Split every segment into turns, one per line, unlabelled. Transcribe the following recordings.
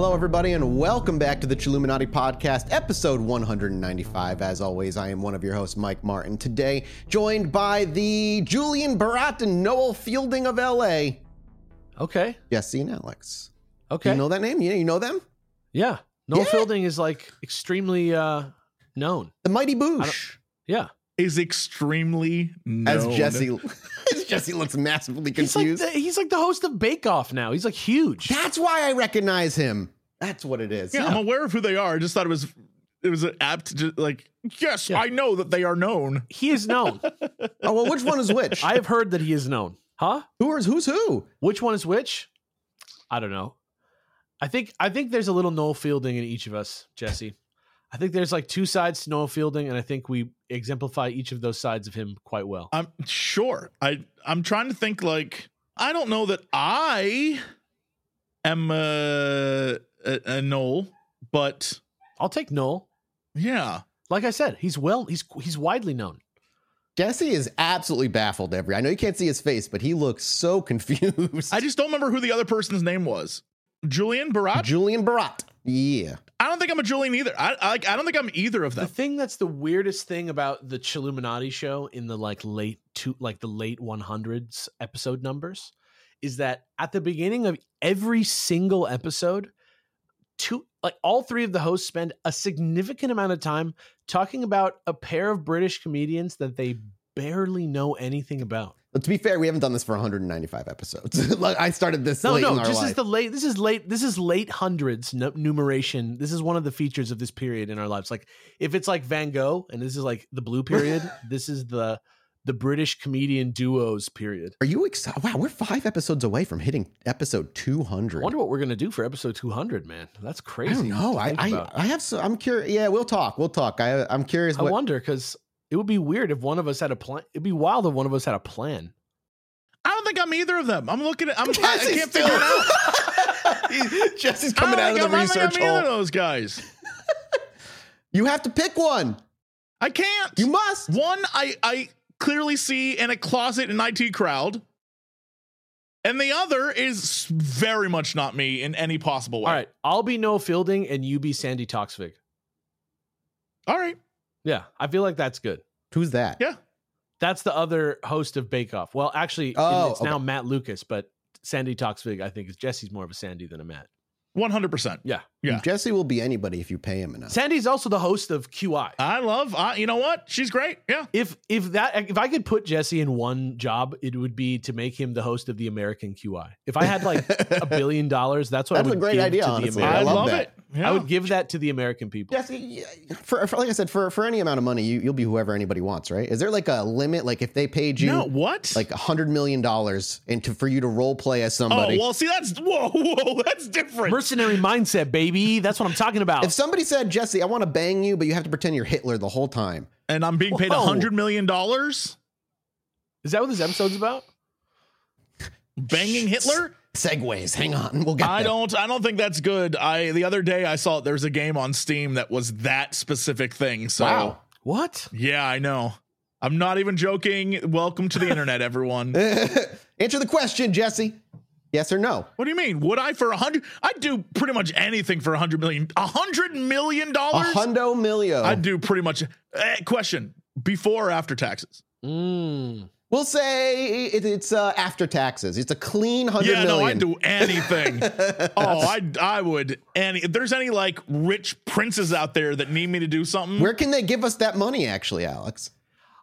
Hello, everybody, and welcome back to the Chilluminati Podcast, episode 195. As always, I am one of your hosts, Mike Martin. Today, joined by the Julian Barratt and Noel Fielding of LA,
Okay.
Jesse and Alex.
Okay.
you know that name? You, you know them?
yeah. Noel
Yeah.
Fielding is like extremely uh known.
The Mighty Boosh.
Yeah.
Is extremely
As. Jesse, as Jesse looks massively
He's like,
confused.
the, he's like the host of Bake Off now. He's like huge.
That's why I recognize him. That's what it is.
Yeah, I'm aware of who they are. I just thought it was it was apt to like yes,
Yeah.
I know that they are known.
He is known.
Oh well, which one is which?
I have heard that he is known. Huh?
Who is who's who?
Which one is which? I don't know. I think I think there's a little Noel Fielding in each of us, Jesse. I think there's like two sides to Noel Fielding, and I think we exemplify each of those sides of him quite well.
I'm sure. I I'm trying to think like I don't know that I am a, a, a Noel, but
I'll take Noel.
yeah.
Like I said, he's well, he's he's widely known.
Jesse is absolutely baffled. Every I know you can't see his face, but he looks so confused.
I just don't remember who the other person's name was. Julian Barratt?
Julian Barratt. Yeah.
I don't think I'm a Julian either. I I, I don't think I'm either of them.
The thing that's the weirdest thing about the Chilluminati show in the like late two like the late 100s episode numbers is that at the beginning of every single episode two like all three of the hosts spend a significant amount of time talking about a pair of British comedians that they barely know anything about.
But to be fair, we haven't done this for 195 episodes. like I started this
No,
late
no,
in our
this
life.
is the late. This is late. This is late hundreds nu- numeration. This is one of the features of this period in our lives. Like if it's like Van Gogh, and this is like the blue period. this is the the British comedian duos period.
Are you excited? Wow, we're five episodes away from hitting episode 200.
I
200.
wonder what we're gonna do for episode two hundred. Man, that's crazy.
I don't know. I I. I have so I'm curious. Yeah, we'll talk. We'll talk. I I'm curious.
I
What,
wonder because it would be weird if one of us had a plan. It'd be wild if one of us had a plan.
I don't think I'm either of them. I'm looking at I'm I, I can't figure it out.
Jesse's coming out of the
I'm- I don't think
research
I'm either of
hole.
those guys.
You have to pick one.
I can't.
You must.
One, I I clearly see in a closet in IT crowd, and the other is very much not me in any possible way.
All right, I'll be Noel Fielding and you be Sandi Toksvig.
all right.
Yeah, I feel like that's good.
Who's that?
Yeah.
That's the other host of Bake Off. Well, actually,
Oh,
it's now. Matt Lucas, but Sandi Toksvig. I think, is Jesse's more of a Sandy than a Matt.
One hundred percent.
Yeah.
Yeah.
Jesse will be anybody if you pay him enough.
Sandy's also the host of QI.
I love. Uh, you know what? She's great. Yeah.
If if that if I could put Jesse in one job, it would be to make him the host of the American QI. If I had like a billion dollars, that's what
That's
I
a
would
great
give
idea,
to
honestly.
the
I
I,
love
love, it. Yeah.
I would give that to the American people.
Jesse, yeah, for, for like I said, for for any amount of money, you you'll be whoever anybody wants, right? Is there like a limit? Like if they paid you
no, what?
like a hundred million dollars into for you to role play as somebody?
oh
somebody.
well, see that's whoa whoa that's different.
Mercenary mindset, baby. That's what I'm talking about.
if somebody said, Jesse, I want to bang you, but you have to pretend you're Hitler the whole time.
and I'm being paid a hundred million dollars
Is that what this episode's about?
banging Hitler.
Segways, hang on, we'll get.
I
there.
don't. I don't think that's good. I the other day I saw there's a game on Steam that was that specific thing. So
Wow.
What?
yeah, I know. I'm not even joking. Welcome to the internet, everyone.
Answer the question, Jesse. Yes or no?
What do you mean? Would I for a hundred? I'd do pretty much anything for a hundred million. A hundred million dollars?
A
dollars?
hundo milio.
I'd do pretty much. Eh, question: Before or after taxes?
Mm.
We'll say it, it's uh, after taxes. It's a clean hundred
Yeah,
million.
no, I'd do anything. oh, I I would. Any if there's any like rich princes out there that need me to do something,
Where can they give us that money, actually, Alex?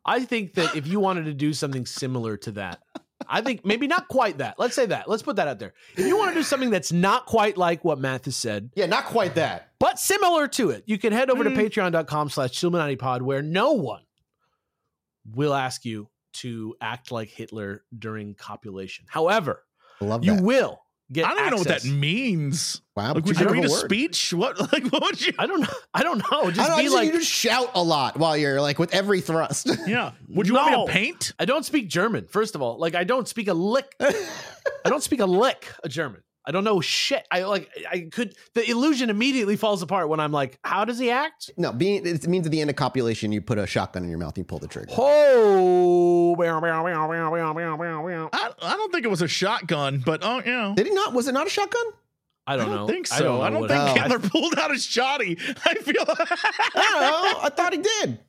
I think that if you wanted to do something similar to that, I think maybe not quite that. Let's say that. Let's put that out there. If you want to do something that's not quite like what Mathis said,
Yeah, not quite that.
but similar to it, you can head over
Mm.
to patreon.com slash Chilluminati where no one will ask you to act like Hitler during copulation. However,
I love
you
that.
will get
I don't even know what that means.
wow,
Like, would
you
you read a
word.
speech? What like what would you?
I don't know. I don't know. Just
don't
be
know,
like
you just shout a lot while you're like with every thrust.
Yeah. Would you want me to paint?
I don't speak German. First of all, like I don't speak a lick. I don't speak a lick of German. I don't know shit. I like I could the illusion immediately falls apart when I'm like, how does he act?
no, being it means at the end of copulation, you put a shotgun in your mouth and you pull the trigger.
Oh,
I, I don't think it was a shotgun, but oh, you know.
Did he not? Was it not a shotgun?
I don't, know.
think so. I don't,
what-
think
No.
Hitler pulled out his shoddy. I feel.
I don't know. I thought he did.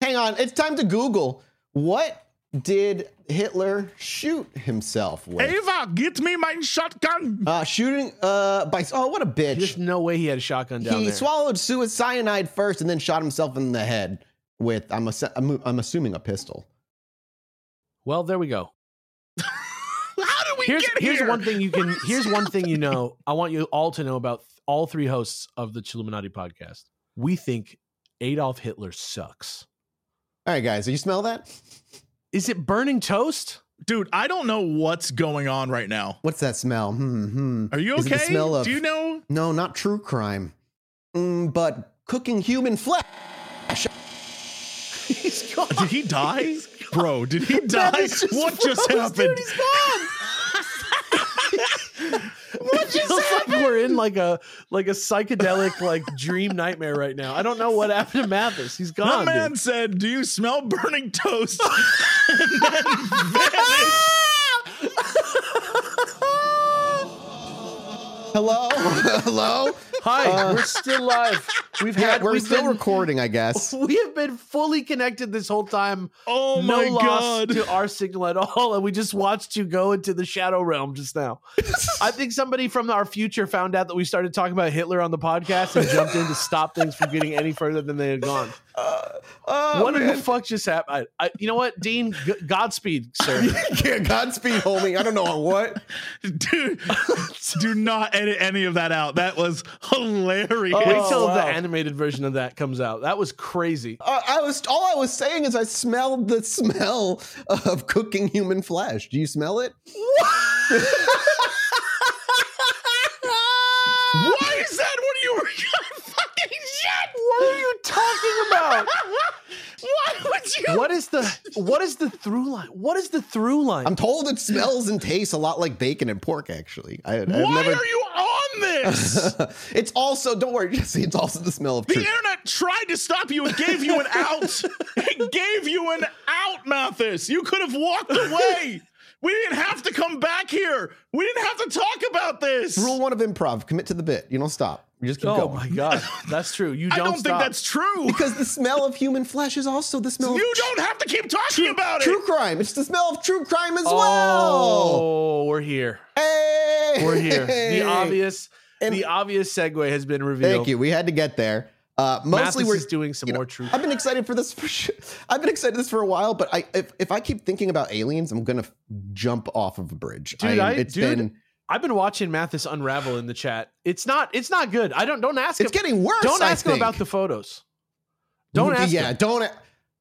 Hang on. It's time to Google. What did Hitler shoot himself with?
Ava, get me my shotgun.
Uh, shooting uh, by. Oh, what a bitch.
There's no way he had a shotgun down
he
there.
swallowed suicyanide first and then shot himself in the head with, I'm, ass- I'm, I'm assuming, a pistol.
well, there we go.
How did we
Here's
get
here's
here?
one thing you can.
What is
Here's one thing you know. I want you all to know about th- all three hosts of the Chilluminati podcast. We think Adolf Hitler sucks.
All right, guys, do you smell that?
Is it burning toast?
Dude, I don't know what's going on right now.
What's that smell? Hmm, hmm.
Are you
Is it
okay?
smell of-
Do you know?
No, not true crime. Mm, but cooking human flesh.
He's gone.
Did he die? Bro, did he die?
Mathis just
What just
froze,
happened?
Dude, he's gone.
It feels like we're in like a like a psychedelic like dream nightmare right now. I don't know what happened to Mathis. He's
That
gone.
The man
dude.
said, "Do you smell burning toast?" and then vanished.
Hello? Hello?
Hi,
Uh,
we're still live. We've
Yeah,
had
we're
we've
still
been,
recording, I guess.
We have been fully connected this whole time.
Oh
no
my
loss
god!
to our signal at all, and we just watched you go into the shadow realm just now. I think somebody from our future found out that we started talking about Hitler on the podcast and jumped in to stop things from getting any further than they had gone.
Uh, oh,
what
man.
the fuck just happened? I, I, you know what, Dean? G- Godspeed, sir.
yeah, Godspeed, homie. I don't know what.
Dude, do not edit any of that out. That was hilarious.
Oh,
Wait till
wow.
the animated version of that comes out. That was crazy.
Uh, I was all I was saying is I smelled the smell of cooking human flesh. Do you smell it?
Why is that? What are you fucking shit?
What are you talking about?
Why would you?
What is the what is the through line? What is the through line?
I'm told it smells and tastes a lot like bacon and pork. Actually, I, I've
Why
never.
are you on this?
it's also don't worry, Jesse. It's also the smell of
The
truth.
internet tried to stop you and gave you an out. it gave you an out, Mathis. You could have walked away. We didn't have to come back here. We didn't have to talk about this.
Rule one of improv: commit to the bit. You don't stop. You just keep
oh
going.
Oh my god, that's true. You
I
don't, I
don't think that's true.
Because the smell of human flesh is also the smell
you
of
don't have to keep talking about it.
true crime. It's the smell of true crime as well.
Oh, we're here.
Hey,
We're here. The obvious,
And-
the obvious segue has been revealed.
Thank you. We had to get there. Uh, mostly
Mathis
we're
is doing some
you know,
more truth.
I've been excited for this. For sure. I've been excited for this for a while, but I if, if I keep thinking about aliens, I'm gonna jump off of a bridge.
Dude, I-
it's
dude,
been
I've been watching Mathis unravel in the chat. It's not. It's not good. I don't. Don't ask
it's
him.
getting worse.
Don't
I
ask him about the photos. Don't ask
Yeah,
him.
don't.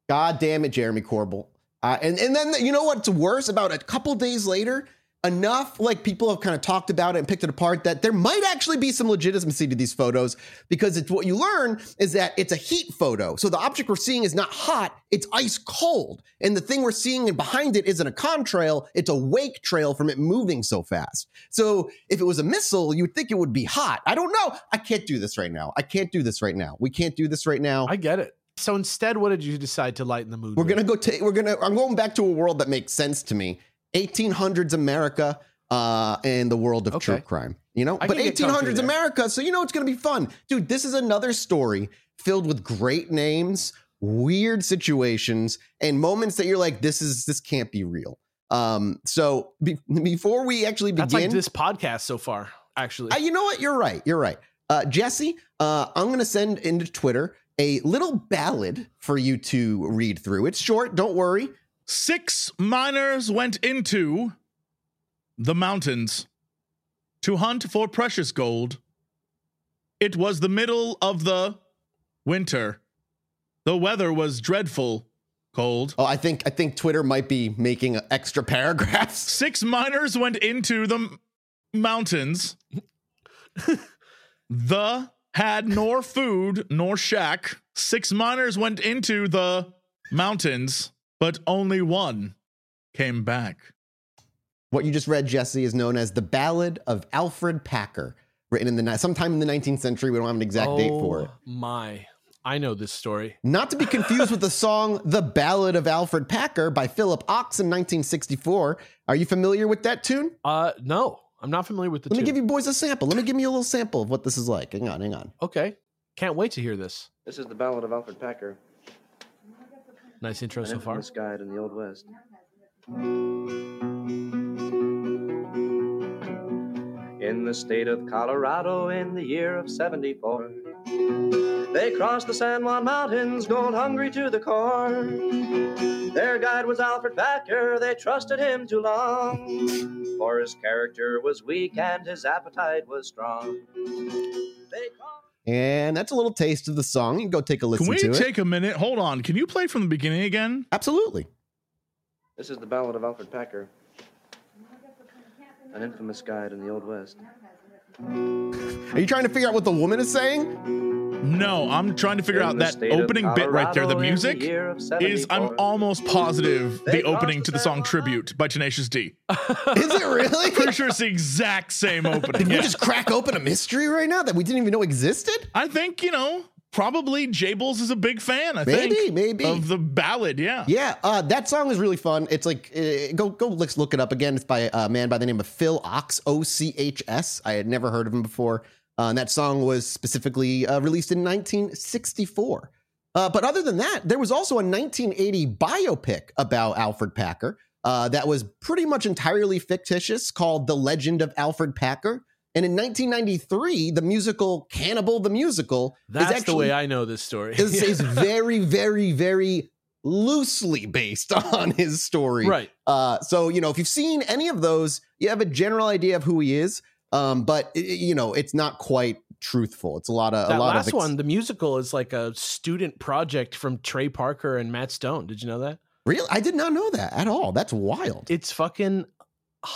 God damn it, Jeremy Corbell. Uh, and and then you know what's worse? About a couple days later, enough like people have kind of talked about it and picked it apart that there might actually be some legitimacy to these photos because it's what you learn is that it's a heat photo. So the object we're seeing is not hot, it's ice cold. And the thing we're seeing and behind it isn't a contrail, it's a wake trail from it moving so fast. So if it was a missile, you would think it would be hot. I don't know. I can't do this right now. I can't do this right now. We can't do this right now.
I get it. So instead, what did you decide to lighten the mood?
We're
with?
gonna go. ta- we're gonna. I'm going back to a world that makes sense to me. 1800s America uh, and the world of true crime. You know,
I
but
can get comfy
1800s. America. So you know it's gonna be fun, dude. This is another story filled with great names, weird situations, and moments that you're like, this is this can't be real. Um. So be, before we actually begin,
like this podcast so far. Actually,
uh, you know what? You're right. You're right. Uh, Jesse, uh, I'm going to send into Twitter a little ballad for you to read through. It's short. Don't worry.
Six miners went into the mountains to hunt for precious gold. It was the middle of the winter. The weather was dreadful cold.
Oh, I think I think Twitter might be making extra paragraphs.
Six miners went into the m- mountains. the had nor food nor shack. Six miners went into the mountains, but only one came back.
What you just read, Jesse, is known as the Ballad of Alfred Packer, written in the ni- sometime in the 19th century. We don't have an exact date for it.
Oh My, I know this story.
Not to be confused with the song "The Ballad of Alfred Packer" by Philip Ochs in 1964. Are you familiar with that tune?
Uh, no. I'm not familiar with the
Let
two.
me give you boys a sample. Let me give you a little sample of what this is like. Hang on, hang on.
okay. Can't wait to hear this.
This is the Ballad of Alfred Packer,
Nice intro so far.
guide in the Old West. In the state of Colorado in the year of 74, they crossed the San Juan Mountains, gold hungry to the core. Their guide was Alfred Packer, they trusted him too long, for his character was weak and his appetite was strong. They called
And that's a little taste of the song. You can go take a listen
Can we
to it.
take a minute? Hold on. Can you play from the beginning again?
Absolutely.
This is the Ballad of Alfred Packer, an infamous guide in the Old West.
Are you trying to figure out what the woman is saying?
No, I'm trying to figure
In
out that
state of
opening bit right there. The music
year of
is, I'm almost positive,
They
the opening to the
the
song Tribute by Tenacious D.
Is it really?
Pretty sure it's the exact same opening.
Did we just crack open a mystery right now that we didn't even know existed?
I think, you know, probably Jables is a big fan, I
Maybe,
think.
maybe. Maybe.
Of the ballad, yeah.
Yeah, uh, that song is really fun. It's like uh, go go let's look it up again. It's by a man by the name of Phil Ochs O C H S. I had never heard of him before. Uh, and that song was specifically uh, released in 1964. Uh, but other than that, there was also a 1980 biopic about Alfred Packer uh, that was pretty much entirely fictitious called The Legend of Alfred Packer. And in 1993, the musical Cannibal the Musical
That's
is actually
the way I know this story.
is, is very, very, very loosely based on his story.
right.
Uh, so you know, if you've seen any of those, you have a general idea of who he is. Um, but i- you know, it's not quite truthful. It's a lot of
That
a lot
last
of ex-
one, the musical, is like a student project from Trey Parker and Matt Stone. Did you know that?
Really, I did not know that at all. That's wild.
It's fucking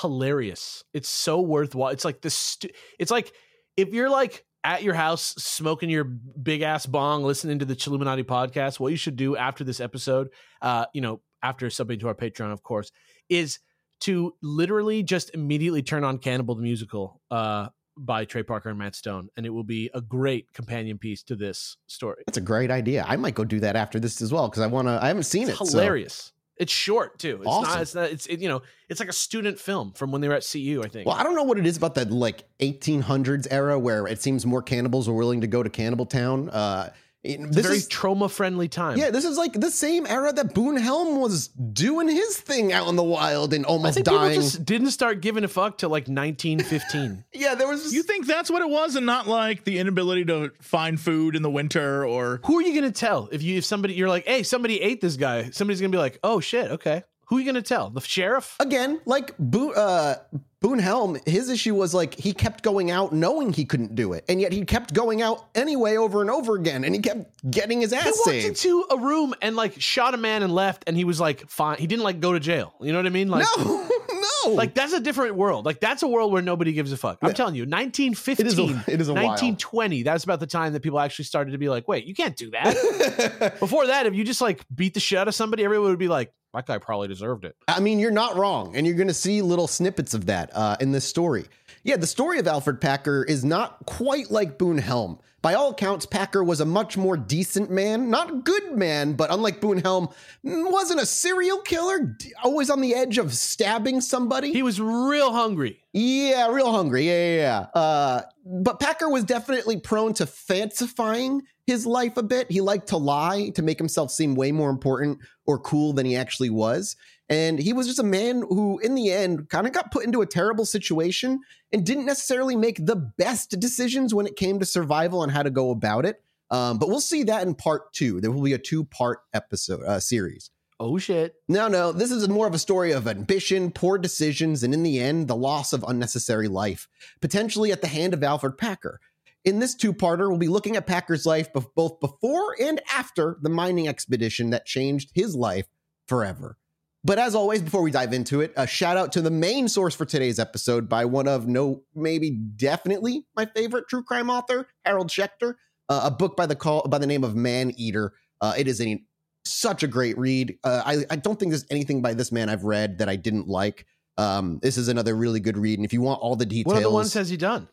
hilarious. It's so worthwhile. It's like this. Stu- it's like if you're like at your house smoking your big ass bong, listening to the Chilluminati podcast. What you should do after this episode, uh, you know, after subbing to our Patreon, of course, is to literally just immediately turn on Cannibal the musical. Uh, by Trey Parker and Matt Stone, and it will be a great companion piece to this story.
That's a great idea. I might go do that after this as well because I want to. I haven't seen
It's
it. so-
hilarious. It's short too. It's
Awesome.
not. It's not. It's it, you know. It's like a student film from when they were at CU. I think.
Well, I don't know what it is about that like 1800s era where it seems more cannibals are willing to go to Cannibal Town. Uh,
it's a
this
very
is
trauma friendly time.
Yeah, this is like the same era that Boone Helm was doing his thing out in the wild and
I
almost
think
dying.
people just didn't start giving a fuck till like 1915.
yeah, there was. Just,
You think that's what it was and not like the inability to find food in the winter or
Who are you gonna tell if you if somebody you're like, hey, somebody ate this guy? Somebody's gonna be like, oh shit, okay. Who are you gonna tell? The sheriff?
again, like Boone, uh, Boone Helm, his issue was like he kept going out knowing he couldn't do it, and yet he kept going out anyway over and over again, and he kept getting his ass He
walked
saved.
into a room and like shot a man and left, and he was like, fine. He didn't like go to jail. You know what I mean? Like,
no, no,
Like that's a different world. Like that's a world where nobody gives a fuck. I'm telling you, 1915,
It is a- it is a while.
1920. That's about the time that people actually started to be like, wait, you can't do that. Before that, if you just like beat the shit out of somebody, everyone would be like, that guy probably deserved it.
I mean, you're not wrong, and you're going to see little snippets of that uh, in this story. Yeah, the story of Alfred Packer is not quite like Boone Helm. By all accounts, Packer was a much more decent man, not a good man, but unlike Boone Helm, wasn't a serial killer, always on the edge of stabbing somebody.
He was real hungry.
Yeah, real hungry. Yeah, yeah, yeah. Uh, but Packer was definitely prone to fancifying his life a bit. He liked to lie to make himself seem way more important or cool than he actually was. And he was just a man who, in the end, kind of got put into a terrible situation and didn't necessarily make the best decisions when it came to survival and how to go about it. Um, but we'll see that in part two. There will be a two part episode uh, series.
Oh shit.
No, no, this is more of a story of ambition, poor decisions, and in the end, the loss of unnecessary life, potentially at the hand of Alfred Packer. In this two parter, we'll be looking at Packer's life both before and after the mining expedition that changed his life forever. But as always, before we dive into it, a shout out to the main source for today's episode by one of no, maybe definitely my favorite true crime author, Harold Schechter, uh, a book by the call by the name of Man Eater. Uh, it is a such a great read. Uh, I, I don't think there's anything by this man I've read that I didn't like. Um, this is another really good read, and if you want all the details,
What other ones has he done?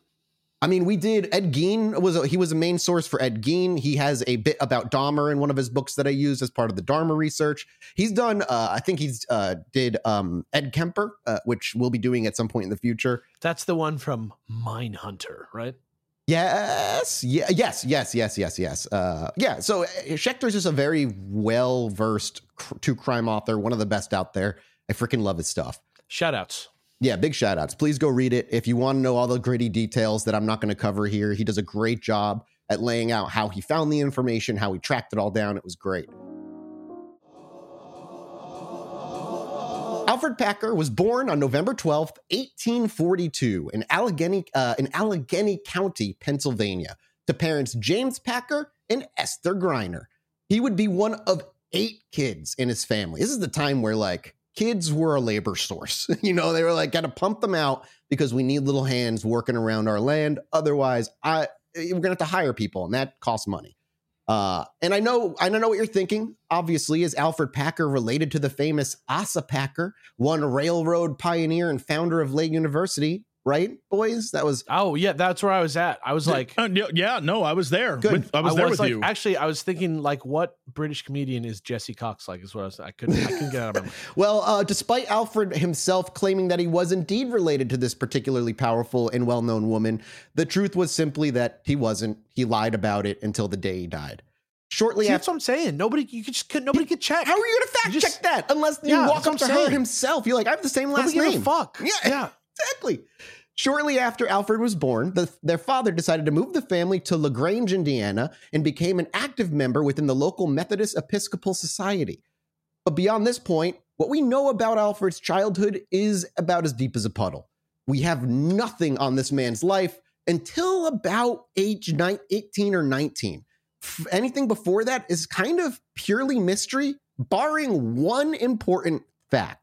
I mean, we did. Ed Gein was a, he was a main source for Ed Gein. He has a bit about Dahmer in one of his books that I used as part of the Dahmer research. He's done. Uh, I think he's uh, did um, Ed Kemper, uh, which we'll be doing at some point in the future.
That's the one from Mindhunter, right?
Yes, yeah, yes, yes, yes, yes, yes. Uh, yeah. So uh, Schechter's just a very well versed cr- true crime author, one of the best out there. I freaking love his stuff.
Shout outs.
Yeah, big shout outs. Please go read it. If you want to know all the gritty details that I'm not going to cover here, he does a great job at laying out how he found the information, how he tracked it all down. It was great. Alfred Packer was born on November 12th, 1842, in Allegheny, uh, in Allegheny County, Pennsylvania, to parents James Packer and Esther Griner. He would be one of eight kids in his family. This is the time where, like, kids were a labor source. you know, they were like, got to pump them out because we need little hands working around our land. Otherwise, I we're gonna have to hire people, and that costs money. Uh, and I know, I don't know what you're thinking. Obviously, is Alfred Packer related to the famous Asa Packer, one railroad pioneer and founder of Lehigh University? Right, boys. That was
Oh yeah, that's where I was at. I was like,
Uh, yeah, yeah, no, I was there.
Good.
With, I was there with
like,
you.
Actually, I was thinking like, what British comedian is Jesse Cox like? Is what I was. I couldn't. I couldn't get out of my mind.
Well, uh, despite Alfred himself claiming that he was indeed related to this particularly powerful and well known woman, the truth was simply that he wasn't. He lied about it until the day he died. Shortly
See,
after.
that's what I'm saying. Nobody, you could just could nobody could check.
How are you going to fact
You just-
check that unless you
Yeah,
walk up to
I'm
her himself? You're like, I have the same last
Nobody gives
name.
a fuck.
Yeah.
yeah.
Exactly. Shortly after Alfred was born, the, their father decided to move the family to LaGrange, Indiana, and became an active member within the local Methodist Episcopal Society. But beyond this point, what we know about Alfred's childhood is about as deep as a puddle. We have nothing on this man's life until about age nine, 18 or 19. F- Anything before that is kind of purely mystery, barring one important fact.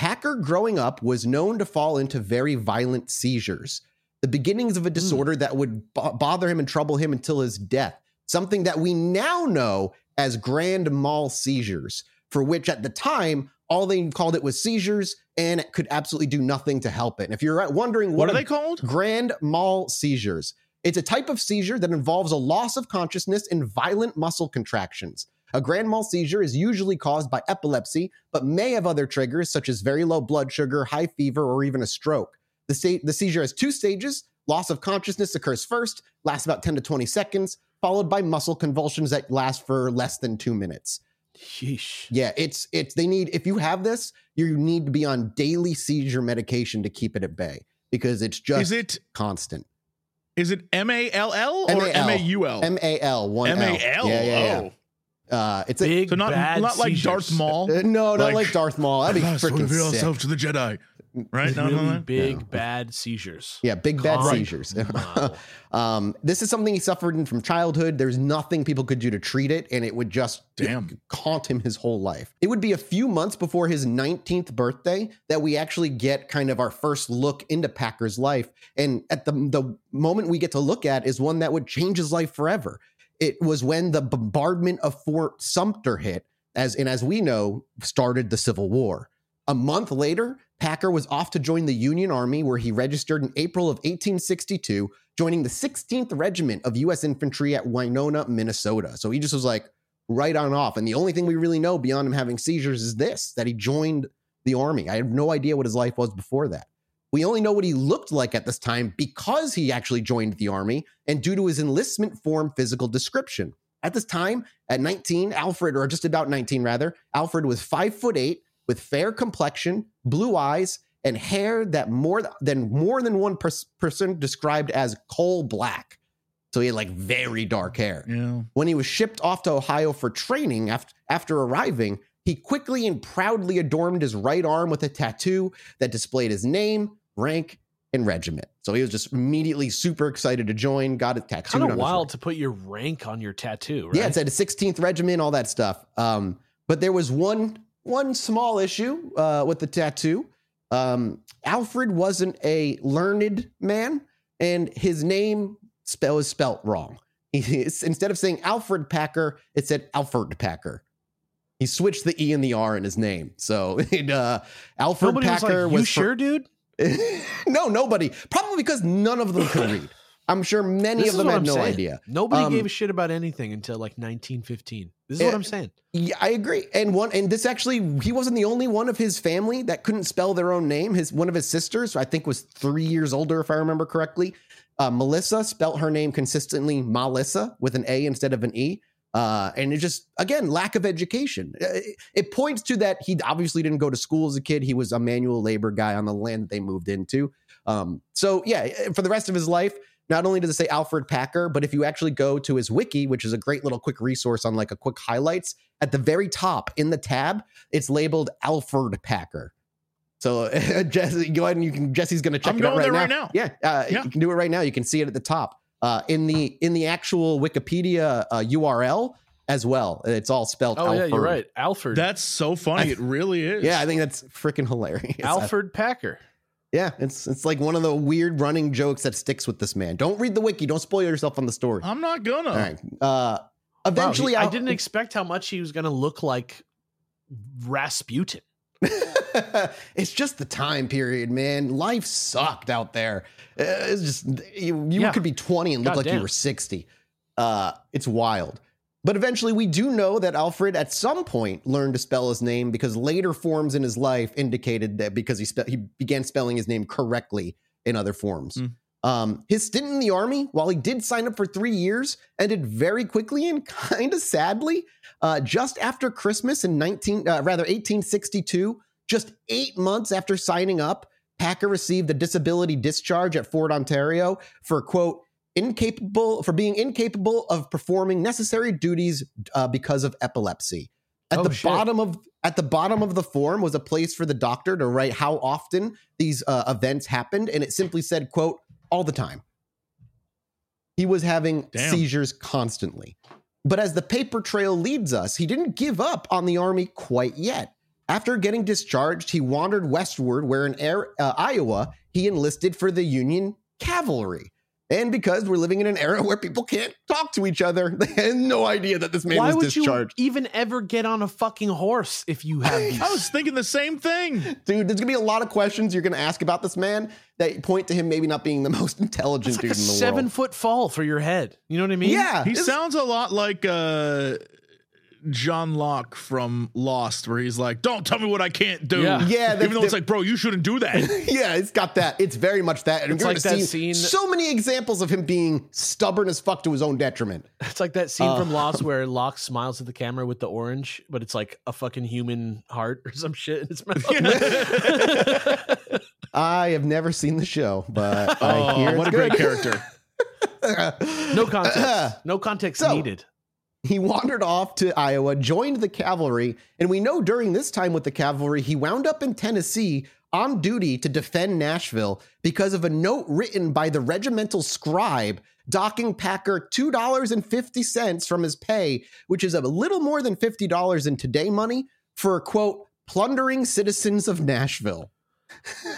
Packer growing up was known to fall into very violent seizures, the beginnings of a hmm. disorder that would bo- bother him and trouble him until his death, something that we now know as grand mal seizures, for which at the time, all they called it was seizures and it could absolutely do nothing to help it. And if you're wondering
what
what,
are they called?
Grand mal seizures. It's a type of seizure that involves a loss of consciousness and violent muscle contractions. A grand mal seizure is usually caused by epilepsy, but may have other triggers such as very low blood sugar, high fever, or even a stroke. The, sta- the seizure has two stages. Loss of consciousness occurs first, lasts about 10 to 20 seconds, followed by muscle convulsions that last for less than two minutes.
Yeesh.
Yeah, it's it's they need if you have this, you need to be on daily seizure medication to keep it at bay because it's just
Is it
constant.
is it M A L L or. M A U L?
M A L one
M A L.
Yeah, yeah, yeah.
Oh.
Uh, it's a
Big
So not
bad
not like
seizures.
Darth Maul.
uh, no, not
Like,
like Darth Maul. That'd be
At last we
freaking
reveal
sick.
ourselves to the Jedi. Right?
Really
no, no.
big
Yeah.
bad seizures.
Yeah, big bad
Calm
seizures. um, this is something he suffered in from childhood. There's nothing people could do to treat it, and it would just
Damn.
haunt him his whole life. It would be a few months before his 19th birthday that we actually get kind of our first look into Packer's life. And at the the moment we get to look at is one that would change his life forever. It was when the bombardment of Fort Sumter hit, as and as we know, started the Civil War. A month later, Packer was off to join the Union Army, where he registered in April of 1862, joining the 16th Regiment of U.S. Infantry at Winona, Minnesota. So he just was like right on off. And the only thing we really know beyond him having seizures is this that he joined the Army. I have no idea what his life was before that. We only know what he looked like at this time because he actually joined the Army and due to his enlistment form physical description. At this time, at 19, Alfred, or just about 19 rather, Alfred was five foot eight with fair complexion, blue eyes, and hair that more than more than one pers- person described as coal black. So he had like very dark hair.
Yeah.
When he was shipped off to Ohio for training after, after arriving, he quickly and proudly adorned his right arm with a tattoo that displayed his name, rank, and regiment. So he was just immediately super excited to join, got it tattooed.
Kind of wild to put your rank on your tattoo, right?
Yeah, it said a 16th regiment, all that stuff. Um, but there was one one small issue uh, with the tattoo. Um, Alfred wasn't a learned man, and his name spell is spelt wrong. Instead of saying Alfred Packer, it said Alferd Packer. He switched the E and the R in his name. So it, uh, Alfred
Nobody
Packer
was like, "You
was for-
sure, dude?"
no, nobody. Probably because none of them could read. I'm sure many
This
of them had
I'm
no
saying.
idea.
Nobody
Um,
gave a shit about anything until like 1915. This is
Yeah.
what I'm saying.
Yeah, I agree. And one and this actually he wasn't the only one of his family that couldn't spell their own name. His one of his sisters, I think was 3 years older if I remember correctly. Uh, Melissa spelt her name consistently Melissa with an A instead of an E. Uh, and it just again lack of education. Uh, It, it points to that he obviously didn't go to school as a kid. He was a manual labor guy on the land that they moved into. Um, so yeah, for the rest of his life, not only does it say Alfred Packer, but if you actually go to his wiki, which is a great little quick resource on like a quick highlights, at the very top in the tab, it's labeled Alferd Packer. So Jesse, go ahead and you can. Jesse's going to check
I'm
it out right
there
now.
right now.
Yeah, uh,
Yeah.
you can do it right now. You can see it at the top uh, in the in the actual Wikipedia uh, URL as well. It's all spelled.
Oh yeah,
Alfred.
you're right. Alfred.
That's so funny. it really is.
Yeah, I think that's freaking hilarious.
Alfred Packer.
Yeah, it's it's like one of the weird running jokes that sticks with this man. Don't read the wiki. Don't spoil yourself on the story.
I'm not gonna.
All right. Uh,
Wow,
eventually,
he- I didn't expect how much he was going to look like Rasputin.
it's just the time period, man. Life sucked out there. Uh, It's just you, you
Yeah.
could be 20 and look like you were 60. Uh, it's wild. But eventually, we do know that Alfred at some point learned to spell his name because later forms in his life indicated that because he spe- he began spelling his name correctly in other forms.
Mm.
Um, his stint in the army, while he did sign up for three years, ended very quickly and kind of sadly. Uh, just after Christmas in 19, uh, rather 1862, just eight months after signing up, Packer received a disability discharge at Fort Ontario for quote incapable for being incapable of performing necessary duties uh, because of epilepsy. At
Oh,
the
shit.
bottom of at the bottom of the form was a place for the doctor to write how often these uh, events happened, and it simply said quote all the time. He was having
Damn.
seizures constantly. But as the paper trail leads us, he didn't give up on the army quite yet. After getting discharged, he wandered westward, where in Air- uh, Iowa, he enlisted for the Union cavalry. And because we're living in an era where people can't talk to each other, they had no idea that this man
Why
was
would
discharged.
you even ever get on a fucking horse if you have these?
I was thinking the same thing.
Dude, there's gonna be a lot of questions you're gonna ask about this man that point to him maybe not being the most intelligent
It's like
dude
a
in the
seven
world.
foot fall for your head. You know what I mean?
Yeah,
He sounds a lot like uh, John Locke from Lost, where he's like, "Don't tell me what I can't do."
Yeah.
Yeah, the-
even though it's like, bro, you shouldn't do that.
yeah, it's got that. It's very much that. And
It's
you're
like
gonna
that
see
scene-
So many examples of him being stubborn as fuck to his own detriment.
It's like that scene
Uh.
from Lost where Locke smiles at the camera with the orange, but it's like a fucking human heart or some shit in his mouth.
I have never seen the show, but I
oh,
hear
what a
it's
great character!
no context. No context
So-
needed.
He wandered off to Iowa, joined the cavalry, and we know during this time with the cavalry, he wound up in Tennessee on duty to defend Nashville because of a note written by the regimental scribe docking Packer $2.50 from his pay, which is a little more than $50 in today money, for quote, plundering citizens of Nashville.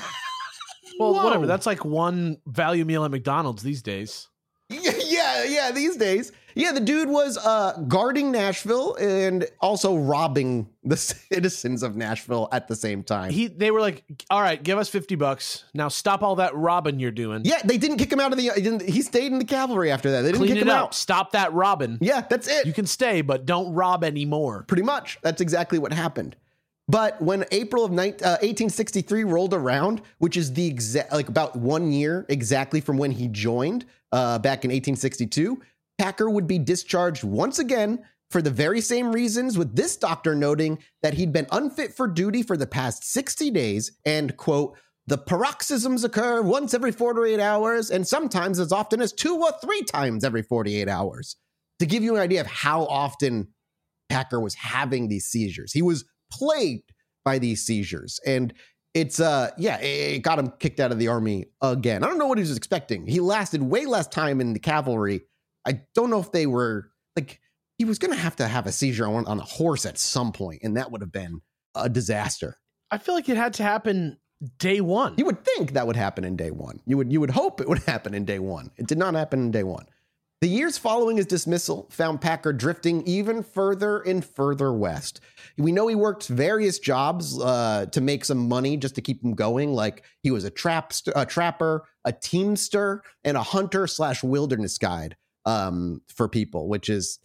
Well,
Whoa.
whatever. That's like one value meal at McDonald's these days.
Yeah, yeah, yeah, these days. Yeah, the dude was uh guarding Nashville and also robbing the citizens of Nashville at the same time.
He, they were like, "All right, give us fifty bucks. Now stop all that robbing you're doing.
yeah, they didn't kick him out of the he, he stayed in the cavalry after that. They didn't
clean
kick him
up.
out.
Stop that robbing.
Yeah, that's it.
You can stay, but don't rob anymore."
Pretty much. That's exactly what happened. But when April of 19, uh, 1863 rolled around, which is the exact like about one year exactly from when he joined uh, back in 1862, Packer would be discharged once again for the very same reasons, with this doctor noting that he'd been unfit for duty for the past 60 days and, quote, the paroxysms occur once every 48 hours and sometimes as often as two or three times every 48 hours. To give you an idea of how often Packer was having these seizures, he was plagued by these seizures. And it's uh yeah, it, got him kicked out of the army again. I don't know what he was expecting. He lasted way less time in the cavalry. I don't know if they were like he was gonna have to have a seizure on, on a horse at some point, and that would have been a disaster.
I feel like it had to happen day one.
You would think that would happen in day one. You would you would hope it would happen in day one. It did not happen in day one. The years following his dismissal found Packer drifting even further and further west. We know he worked various jobs uh, to make some money just to keep him going. Like he was a trap, a trapper, a teamster, and a hunter slash wilderness guide um, for people, which is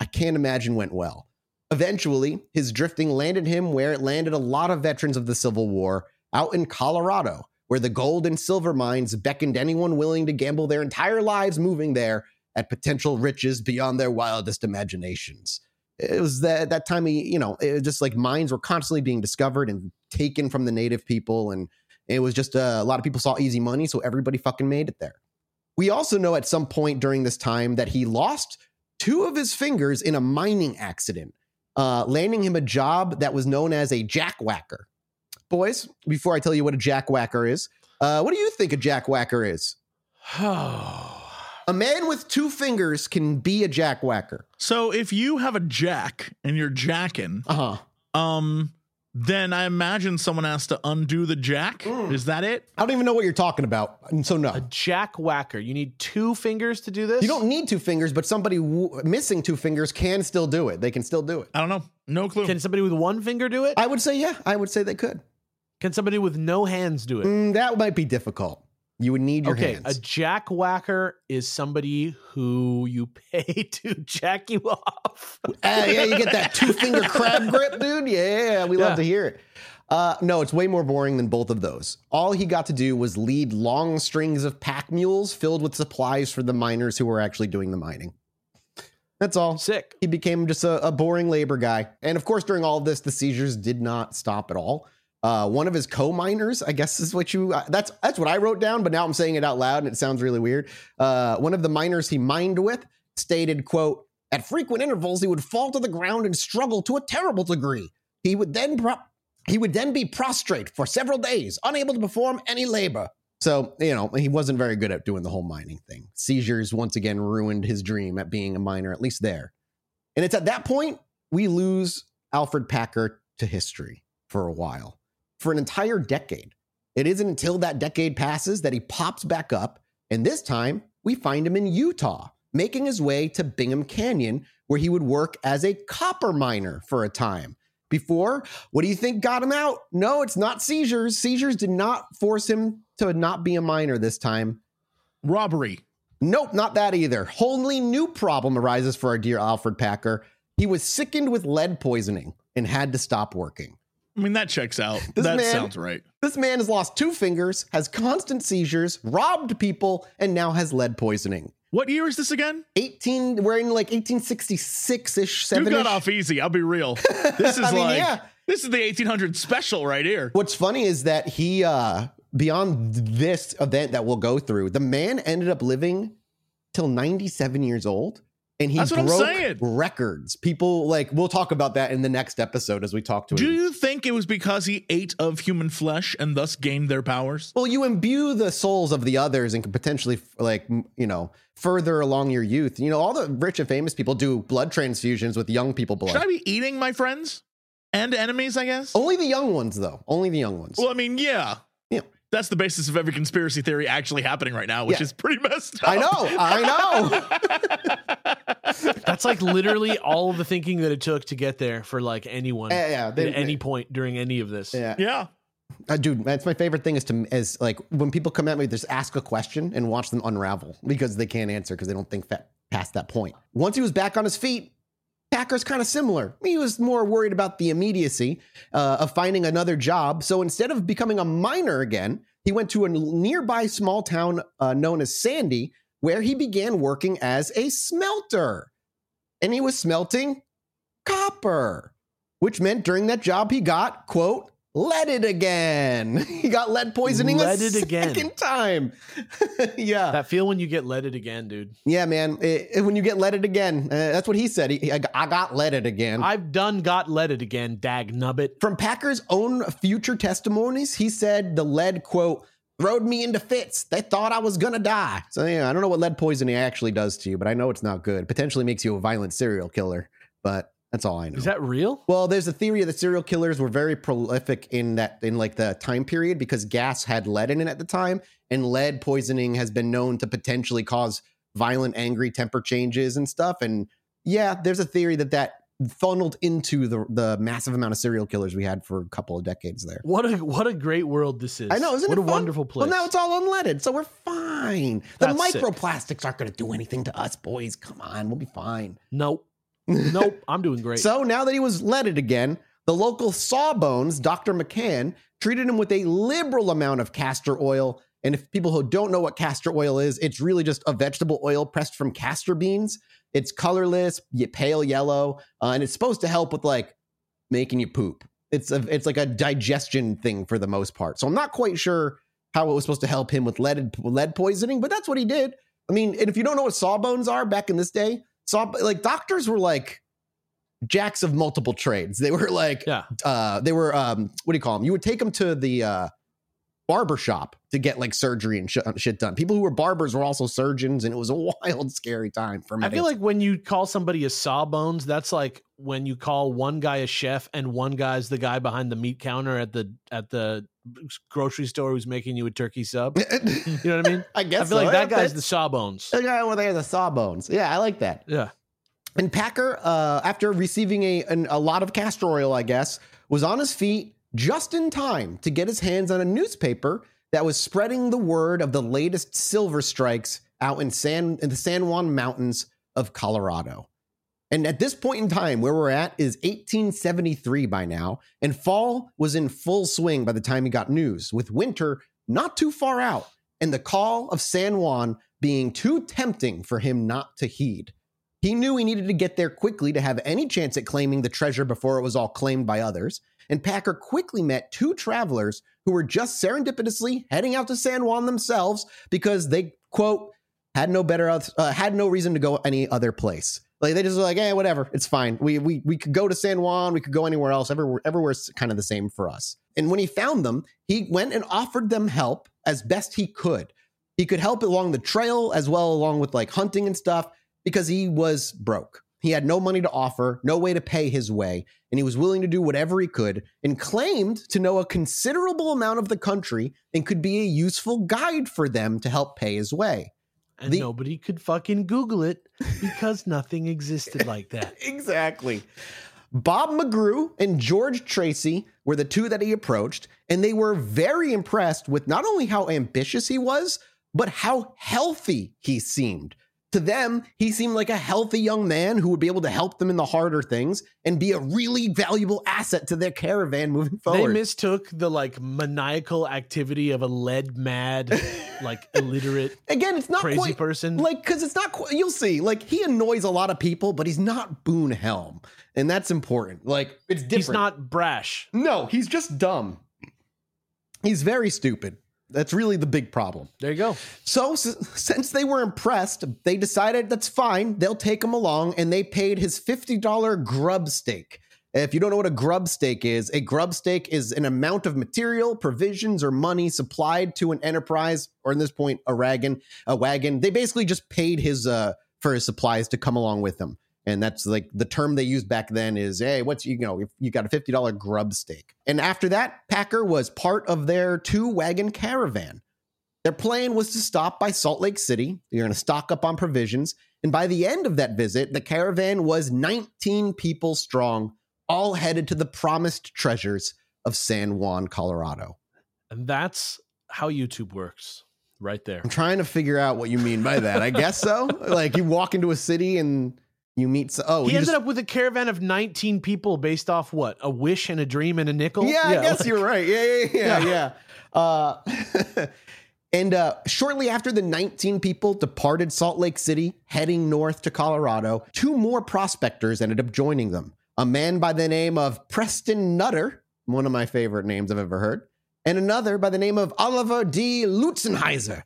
I can't imagine went well. Eventually, his drifting landed him where it landed a lot of veterans of the Civil War out in Colorado, where the gold and silver mines beckoned anyone willing to gamble their entire lives moving there at potential riches beyond their wildest imaginations. It was that that time, you know, it was just like mines were constantly being discovered and taken from the native people, and it was just uh, a lot of people saw easy money, so everybody fucking made it there. We also know at some point during this time that he lost two of his fingers in a mining accident, uh, landing him a job that was known as a jackwhacker. Boys, before I tell you what a jackwhacker is, uh, what do you think a jackwhacker is? A man with two fingers can be a jackwhacker.
So if you have a jack and you're jacking,
Uh huh.
um, then I imagine someone has to undo the jack.
Mm.
Is that it?
I don't even know what you're talking about. So no,
a jack whacker. You need two fingers to do this.
you don't need two fingers, but somebody w- missing two fingers can still do it. They can still do it.
I don't know. No clue.
Can somebody with one finger do it?
I would say yeah. I would say they could.
Can somebody with no hands do it?
Mm, that might be difficult. You would need your
okay,
hands.
a jack whacker is somebody who you pay to jack you off.
Uh, yeah, you get that two finger crab grip, dude. Yeah, we love to hear it. Uh, no, it's way more boring than both of those. All he got to do was lead long strings of pack mules filled with supplies for the miners who were actually doing the mining. That's all.
Sick.
He became just a, a boring labor guy. And of course, during all of this, the seizures did not stop at all. Uh, one of his co-miners, I guess is what you uh, that's that's what I wrote down, but now I'm saying it out loud and it sounds really weird. Uh, one of the miners he mined with stated, quote, at frequent intervals, he would fall to the ground and struggle to a terrible degree. He would then pro- he would then be prostrate for several days, unable to perform any labor. So, you know, he wasn't very good at doing the whole mining thing. Seizures once again ruined his dream at being a miner, at least there. And it's at that point we lose Alfred Packer to history for a while, for an entire decade. It isn't until that decade passes that he pops back up, and this time we find him in Utah, making his way to Bingham Canyon, where he would work as a copper miner for a time. Before, what do you think got him out? No, it's not seizures. Seizures did not force him to not be a miner this time.
Robbery.
Nope, not that either. Wholly new problem arises for our dear Alfred Packer. He was sickened with lead poisoning and had to stop working.
I mean, that checks out.
This
that
man-
sounds right.
This man has lost two fingers, has constant seizures, robbed people, and now has lead poisoning.
What year is this again?
18, we're in like 1866 ish,
You
7
got off easy. I'll be real. This is
I mean,
like
yeah.
this is the 1800 special right here.
What's funny is that he, uh, beyond this event that we'll go through, the man ended up living till 97 years old. And he
That's
broke records. People like we'll talk about that in the next episode as we talk to him.
Do
him.
you think it was because he ate of human flesh and thus gained their powers?
Well, you imbue the souls of the others and can potentially, like, you know, further along your youth. You know, all the rich and famous people do blood transfusions with young people blood.
Should I be eating my friends and enemies? I guess.
Only the young ones, though. Only the young ones.
Well, I mean.
Yeah.
That's the basis of every conspiracy theory actually happening right now, which
Yeah.
is pretty messed up.
I know. I know.
That's like literally all of the thinking that it took to get there for like anyone
yeah, yeah, they-
at any point during any of this.
yeah.
Yeah.
Uh, dude, that's my favorite thing is to is like when people come at me, just ask a question and watch them unravel because they can't answer because they don't think fa- past that point. Once he was back on his feet, Packer's kind of similar. He was more worried about the immediacy uh, of finding another job. So instead of becoming a miner again, he went to a nearby small town uh, known as Sandy, where he began working as a smelter. And he was smelting copper, which meant during that job he got, quote, leaded again. He got lead poisoning a
Leaded again.
second time. yeah.
That feel when you get leaded again, dude.
Yeah, man. It- it- when you get leaded again, uh, that's what he said. He, I, I got leaded again.
I've done got leaded again, dag nubbit.
From Packer's own future testimonies, he said the lead, quote, throwed me into fits. They thought I was gonna die. So yeah, I don't know what lead poisoning actually does to you, but I know it's not good. Potentially makes you a violent serial killer, but that's all I know.
Is that real?
Well, there's a theory that serial killers were very prolific in that in like the time period because gas had lead in it at the time, and lead poisoning has been known to potentially cause violent, angry temper changes and stuff. And yeah, there's a theory that that funneled into the the massive amount of serial killers we had for a couple of decades there.
What a what a great world this is.
I know, isn't
what
it
a
fun?
wonderful place.
Well, now it's all unleaded, so we're fine. The
That's sick.
microplastics aren't going to do anything to us, boys. Come on, we'll be fine.
nope, nope. I'm doing great.
So now that he was leaded again, the local sawbones, Dr. McCann, treated him with a liberal amount of castor oil. And if people who don't know what castor oil is, it's really just a vegetable oil pressed from castor beans. It's colorless, pale yellow, uh, and it's supposed to help with like making you poop. It's a, it's like a digestion thing for the most part. So I'm not quite sure how it was supposed to help him with lead lead poisoning, but that's what he did. I mean, and if you don't know what sawbones are back in this day, saw like doctors were like jacks of multiple trades. They were like,
yeah,
uh, they were um, what do you call them? You would take them to the uh, barber shop to get like surgery and sh- shit done. People who were barbers were also surgeons, and it was a wild, scary time for me.
I feel like when you call somebody a sawbones, that's like when you call one guy a chef and one guy's the guy behind the meat counter at the at the grocery store who's making you a turkey sub. You know what I mean?
I guess
I feel
so.
like that guy's the sawbones.
the guy over there, the sawbones. Yeah, I like that.
Yeah.
And Packer, uh, after receiving a an, a lot of castor oil, I guess, was on his feet just in time to get his hands on a newspaper that was spreading the word of the latest silver strikes out in San in the San Juan Mountains of Colorado. And at this point in time, where we're at is 1873 by now, and fall was in full swing by the time he got news, with winter not too far out, and the call of San Juan being too tempting for him not to heed. He knew he needed to get there quickly to have any chance at claiming the treasure before it was all claimed by others. And Packer quickly met two travelers who were just serendipitously heading out to San Juan themselves because they, quote, had no better, uh, had no reason to go any other place. Like they just were like, eh, whatever, it's fine. We we we could go to San Juan, we could go anywhere else. Everywhere, everywhere's kind of the same for us. And when he found them, he went and offered them help as best he could. He could help along the trail as well, along with like hunting and stuff, because he was broke. He had no money to offer, no way to pay his way, and he was willing to do whatever he could and claimed to know a considerable amount of the country and could be a useful guide for them to help pay his way.
And
The-
nobody could fucking Google it because nothing existed like that.
exactly. Bob McGrew and George Tracy were the two that he approached, and they were very impressed with not only how ambitious he was, but how healthy he seemed. To them, he seemed like a healthy young man who would be able to help them in the harder things and be a really valuable asset to their caravan moving forward.
They mistook the like maniacal activity of a lead mad, like illiterate
Again, it's not
crazy
quite
person.
like because it's not quite. You'll see. Like he annoys a lot of people, but he's not Boone Helm, and that's important. Like it's different.
He's not brash.
No, he's just dumb. He's very stupid. That's really the big problem.
There you go.
So, s- since they were impressed, they decided that's fine. They'll take him along, and they paid his $50 grub stake. If you don't know what a grub stake is, a grub stake is an amount of material, provisions, or money supplied to an enterprise, or in this point, a wagon. A wagon. They basically just paid his uh, for his supplies to come along with them. And that's like the term they used back then is, hey, what's you know, if you got a fifty dollar grub stake. And after that, Packer was part of their two wagon caravan. Their plan was to stop by Salt Lake City. They're going to stock up on provisions. And by the end of that visit, the caravan was 19 people strong, all headed to the promised treasures of San Juan, Colorado.
And that's how YouTube works. Right there.
I'm trying to figure out what you mean by that. I guess so. Like you walk into a city and you meet. So, oh,
he
you
ended
just-
up with a caravan of 19 people based off what? A wish and a dream and a nickel?
Yeah, I guess
like-
you're right. Yeah, yeah, yeah,
Yeah.
yeah. Uh, and uh, shortly after the 19 people departed Salt Lake City, heading north to Colorado, two more prospectors ended up joining them. A man by the name of Preston Nutter, one of my favorite names I've ever heard, and another by the name of Oliver D. Loutsenhizer.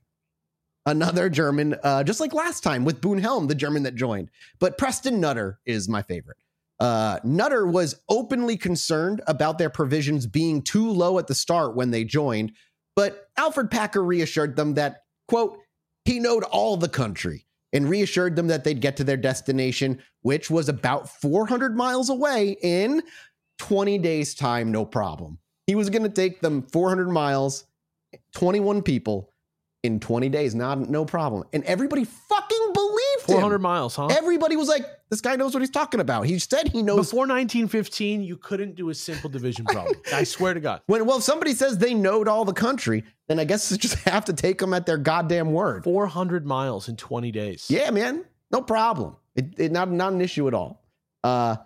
Another German, uh, just like last time with Boone Helm, the German that joined. But Preston Nutter is my favorite. Uh, Nutter was openly concerned about their provisions being too low at the start when they joined, but Alferd Packer reassured them that, quote, he knowed all the country and reassured them that they'd get to their destination, which was about 400 miles away in 20 days' time, no problem. He was going to take them 400 miles, 21 people, in 20 days. Not no problem. And everybody fucking believed him.
400 miles, huh?
Everybody was like, this guy knows what he's talking about. He said he knows.
Before 1915, you couldn't do a simple division problem. I swear to God.
When, well, if somebody says they knowed all the country, then I guess you just have to take them at their goddamn word.
400 miles in 20 days.
Yeah, man. No problem. It, it not, not an issue at all. Uh,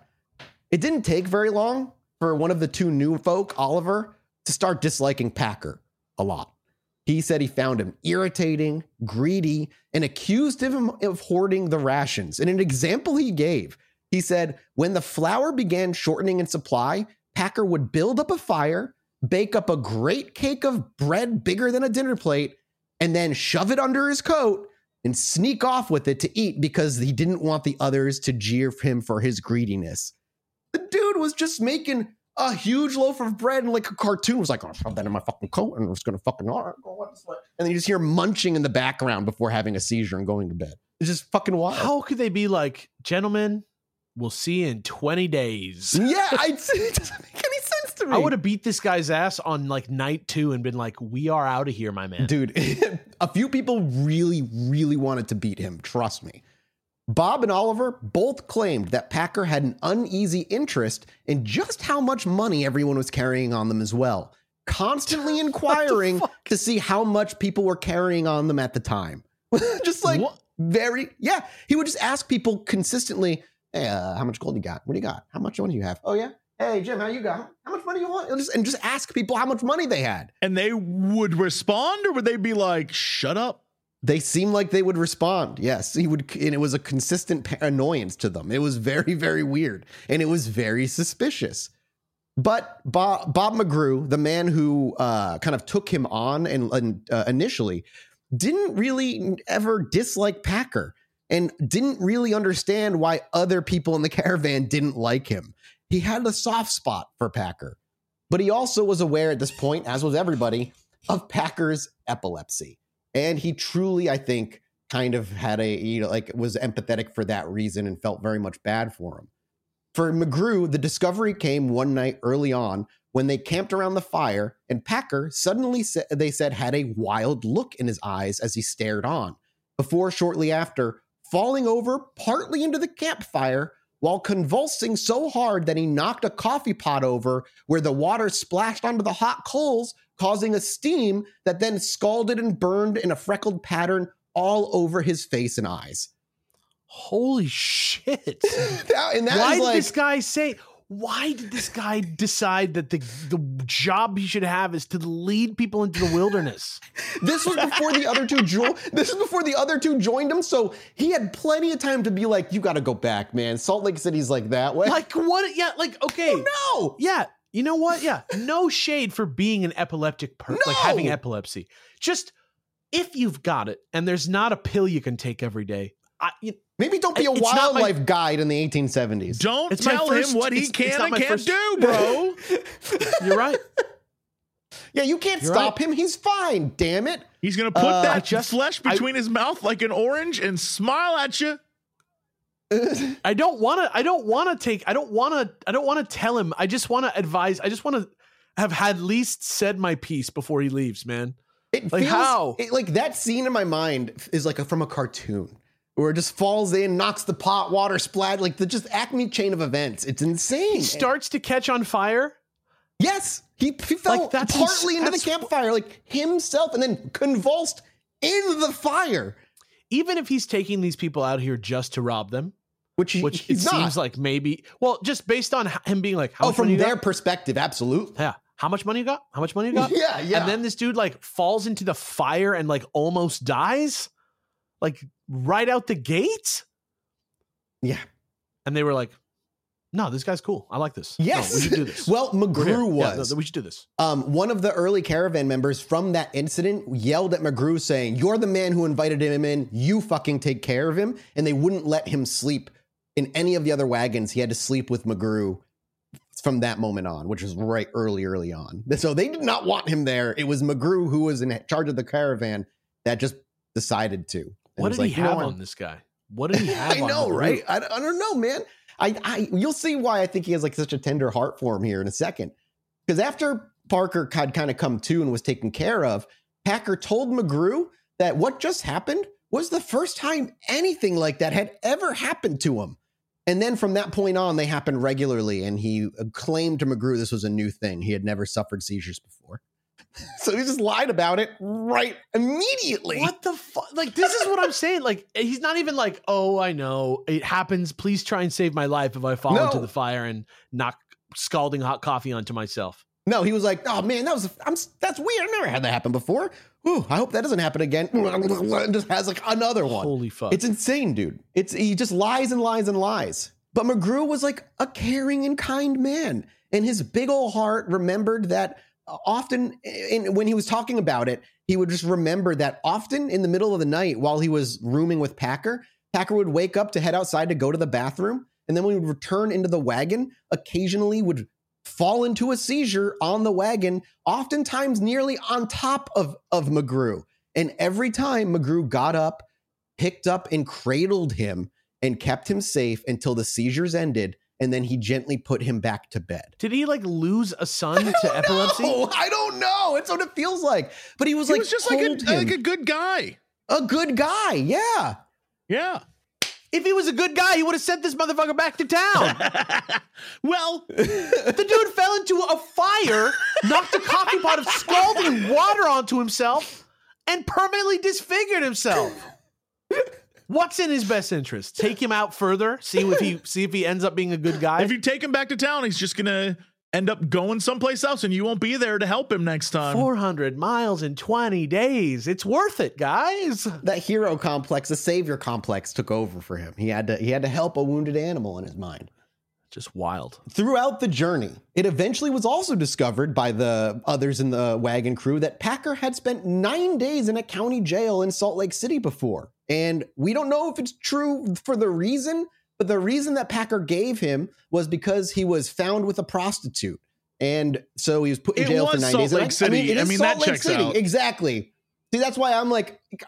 it didn't take very long for one of the two new folk, Oliver, to start disliking Packer a lot. He said he found him irritating, greedy, and accused him of hoarding the rations. In an example he gave, he said, when the flour began shortening in supply, Packer would build up a fire, bake up a great cake of bread bigger than a dinner plate, and then shove it under his coat and sneak off with it to eat because he didn't want the others to jeer him for his greediness. The dude was just making a huge loaf of bread and like a cartoon was like, oh, I'll shove that in my fucking coat and I'm just gonna fucking all right, go on this way. And then you just hear munching in the background before having a seizure and going to bed. It's just fucking wild.
How could they be like, gentlemen, we'll see you in 20 days?
yeah, I, it doesn't make any sense to me.
I would have beat this guy's ass on like night two and been like, we are out of here, my man.
Dude, a few people really, really wanted to beat him. Trust me. Bob and Oliver both claimed that Packer had an uneasy interest in just how much money everyone was carrying on them as well, constantly inquiring to see how much people were carrying on them at the time. just like
What?
very, yeah. He would just ask people consistently, hey, uh, how much gold you got? What do you got? How much money do you have? Oh, yeah. Hey, Jim, how you got? How much money you want? And just, and just ask people how much money they had.
And they would respond, or would they be like, shut up?
They seemed like they would respond. Yes, he would, and it was a consistent annoyance to them. It was very, very weird, and it was very suspicious. But Bob, Bob McGrew, the man who uh, kind of took him on and, and uh, initially, didn't really ever dislike Packer, and didn't really understand why other people in the caravan didn't like him. He had a soft spot for Packer, but he also was aware at this point, as was everybody, of Packer's epilepsy and he truly i think kind of had a you know like was empathetic for that reason and felt very much bad for him. For mcgrew the discovery came one night early on when they camped around the fire and packer suddenly said they said had a wild look in his eyes as he stared on. Before shortly after falling over partly into the campfire while convulsing so hard that he knocked a coffee pot over where the water splashed onto the hot coals causing a steam that then scalded and burned in a freckled pattern all over his face and eyes.
Holy shit.
That- and that
why
is
did this guy say? Why did this guy decide that the the job he should have is to lead people into the wilderness?
this was before the other two jo- this is before the other two joined him, so he had plenty of time to be like, "You got to go back, man." Salt Lake City's like that way.
like what? Yeah, like okay, oh,
no,
yeah. You know what? Yeah, no shade for being an epileptic person, like having epilepsy. Just if you've got it, and there's not a pill you can take every day. I, you,
maybe don't be a
It's not my-
wildlife guide in the 1870s.
Don't
It's
tell
first-
him what he
it's- it's
can
not
and can't
first-
do, bro.
you're right.
Yeah, you can't
You're
stop him. He's fine. Damn it.
He's gonna put
Uh,
that
I just-
flesh
I-
between his mouth like an orange and smile at you.
I don't want to. I don't want to take. I don't want to. I don't want to tell him. I just want to advise. I just want to have had least said my piece before he leaves, man.
It
Like,
feels
how?
it- like that scene in my mind is like a, from a cartoon it just falls in, knocks the pot, water splat, like the just acme chain of events. It's insane.
He starts to catch on fire.
yes, he, he fell
Like, that's
partly
ins-
into the campfire, like himself, and then convulsed in the fire,
Even if he's taking these people out here just to rob them,
which, he,
which it
not.
seems like maybe. Well, just based on him being like, how
oh,
much
from
money you
their perspective, absolutely.
Yeah, how much money you got? How much money you got?
Yeah, yeah.
And then this dude like falls into the fire and like almost dies, like right out the gate.
yeah.
And they were like, "No, this guy's cool. I like this. No,
Yes.
we should do this."
well. McGrew
Yeah,
was.
no, we should do this.
um, one of the early caravan members from that incident yelled at McGrew saying, You're the man who invited him in. You fucking take care of him. And they wouldn't let him sleep in any of the other wagons. He had to sleep with McGrew from that moment on, which was right early, early on. So they did not want him there. It was McGrew who was in charge of the caravan that just decided to.
What did he
like, "You know
have on this guy? What did he have?
I
on
know, right? I, I don't know, man. I, I you'll see why I think he has like such a tender heart for him here in a second. Because after Parker had kind of come to and was taken care of, Packer told McGrew that what just happened was the first time anything like that had ever happened to him. And then from that point on, they happened regularly. And he uh, claimed to McGrew this was a new thing. He had never suffered seizures before. so he just lied about it right immediately.
What the fuck? Like, this is what I'm saying. Like, he's not even like, oh, I know it happens. Please try and save my life if I fall
No.
into the fire and knock scalding hot coffee onto myself.
No, he was like, "Oh man, that was I'm that's weird. I've never had that happen before. Ooh, I hope that doesn't happen again." Just has like another one.
Holy fuck.
It's insane, dude. It's he just lies and lies and lies. But McGrew was like a caring and kind man, and his big old heart remembered that often. Eh, in, when he was talking about it, he would just remember that often in the middle of the night while he was rooming with Packer, Packer would wake up to head outside to go to the bathroom, and then when he would return into the wagon, occasionally would fall into a seizure on the wagon, oftentimes nearly on top of, of McGrew. And every time McGrew got up, picked up and cradled him and kept him safe until the seizures ended. And then he gently put him back to bed.
Did he like lose a son to epilepsy?
No, I don't know. It's what it feels like. But he was
He
like,
was just like a, like a good guy.
a good guy. Yeah.
Yeah.
If he was a good guy, he would have sent this motherfucker back to town.
well,
the dude fell into a fire, knocked a coffee pot of scalding water onto himself, and permanently disfigured himself. What's in his best interest? Take him out further, see if he see if he ends up being a good guy.
if you take him back to town, he's just gonna end up going someplace else, and you won't be there to help him next time.
400 miles in 20 days. It's worth it, guys.
That hero complex, the savior complex took over for him. He had to he had to help a wounded animal in his mind.
Just wild.
Throughout the journey, it eventually was also discovered by the others in the wagon crew that Packer had spent nine days in a county jail in Salt Lake City before. And we don't know if it's true for the reason, but the reason that Packer gave him was because he was found with a prostitute. And so he was put in
It
jail for nine
Salt
days.
Lake City.
it
I
is
mean,
Salt
that
Lake
checks
City.
out.
Exactly. See, that's why I'm like, I-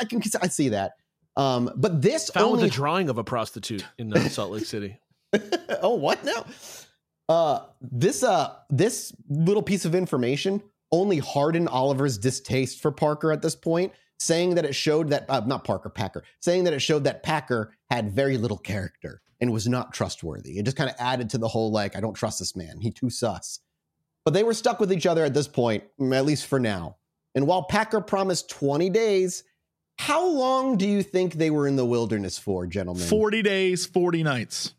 I can I see that. Um, but this
Found
only
with a drawing of a prostitute in uh, Salt Lake City.
oh, what now? Uh, this uh, this little piece of information only hardened Oliver's distaste for Parker at this point, saying that it showed that uh, not Parker Packer, saying that it showed that Packer had very little character and was not trustworthy. It just kind of added to the whole like, I don't trust this man. He too sus. But they were stuck with each other at this point, mm, at least for now. And while Packer promised 20 days, how long do you think they were in the wilderness for, gentlemen?
40 days, 40 nights.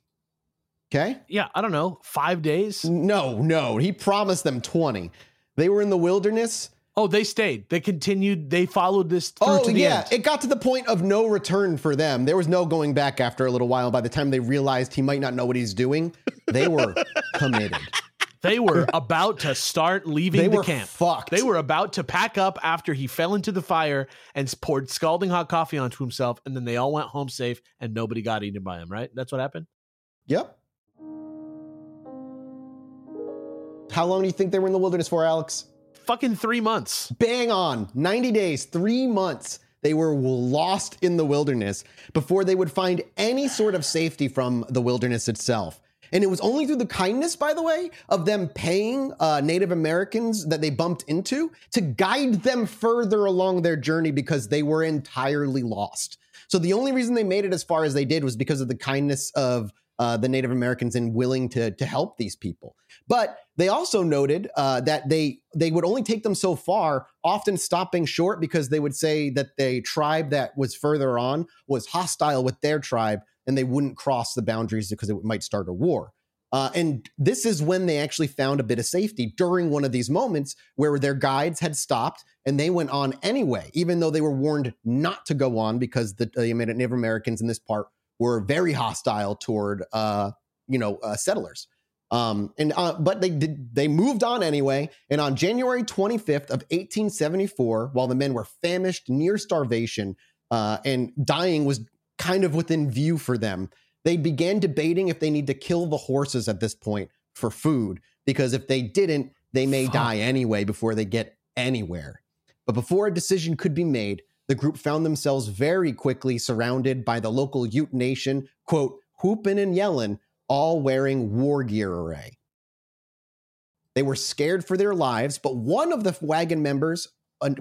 Okay.
Yeah, I don't know. Five days?
No, no. He promised them 20. They were in the wilderness.
Oh, they stayed. They continued. They followed this through
Oh,
to the
yeah.
end.
It got to the point of no return for them. There was no going back after a little while. By the time they realized he might not know what he's doing, they were committed.
They were about to start leaving
They
the
were
camp.
fucked.
They were about to pack up after he fell into the fire and poured scalding hot coffee onto himself, and then they all went home safe and nobody got eaten by him, right? That's what happened?
Yep. How long do you think they were in the wilderness for, Alex?
Fucking three months.
Bang on. 90 days, three months. They were lost in the wilderness before they would find any sort of safety from the wilderness itself. And it was only through the kindness, by the way, of them paying uh, Native Americans that they bumped into to guide them further along their journey because they were entirely lost. So the only reason they made it as far as they did was because of the kindness of uh, the Native Americans and willing to to help these people. But they also noted uh, that they they would only take them so far, often stopping short because they would say that the tribe that was further on was hostile with their tribe, and they wouldn't cross the boundaries because it might start a war. Uh, and this is when they actually found a bit of safety during one of these moments where their guides had stopped and they went on anyway, even though they were warned not to go on because the uh, Native Americans in this part were very hostile toward, uh, you know, uh, settlers. Um, and uh, but they did they moved on anyway. And on January 25th of 1874, while the men were famished near starvation uh, and dying was kind of within view for them, they began debating if they need to kill the horses at this point for food because if they didn't, they may
Fuck.
die anyway before they get anywhere. But before a decision could be made, the group found themselves very quickly surrounded by the local Ute Nation, quote, whooping and yelling, all wearing war gear array. They were scared for their lives, but one of the wagon members,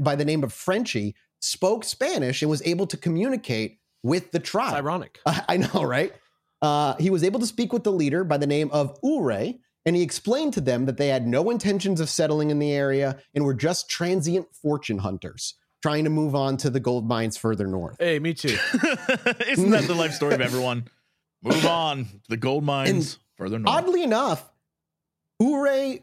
by the name of Frenchie, spoke Spanish and was able to communicate with the
It's
tribe.
ironic.
I know, right? Uh, he was able to speak with the leader by the name of Ouray, and he explained to them that they had no intentions of settling in the area and were just transient fortune hunters trying to move on to the gold mines further north.
Hey, me too.
Isn't that the life story of everyone? Move on. To the gold mines further north.
Oddly enough, Ouray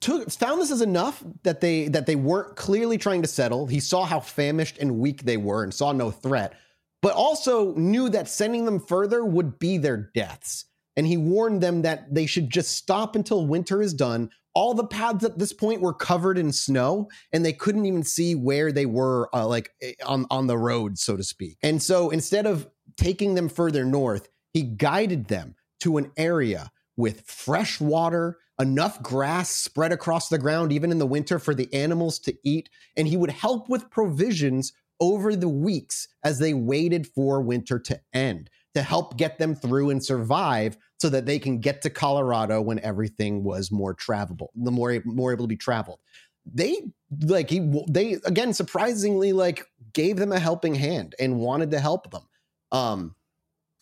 took found this as enough that they that they weren't clearly trying to settle. He saw how famished and weak they were and saw no threat, but also knew that sending them further would be their deaths. And he warned them that they should just stop until winter is done. All the paths at this point were covered in snow, and they couldn't even see where they were, uh, like eh, on on the road, so to speak. And so instead of taking them further north, he guided them to an area with fresh water, enough grass spread across the ground, even in the winter, for the animals to eat. And he would help with provisions over the weeks as they waited for winter to end to help get them through and survive so that they can get to Colorado when everything was more travelable, the more more able to be traveled. They like he they again surprisingly like gave them a helping hand and wanted to help them. Um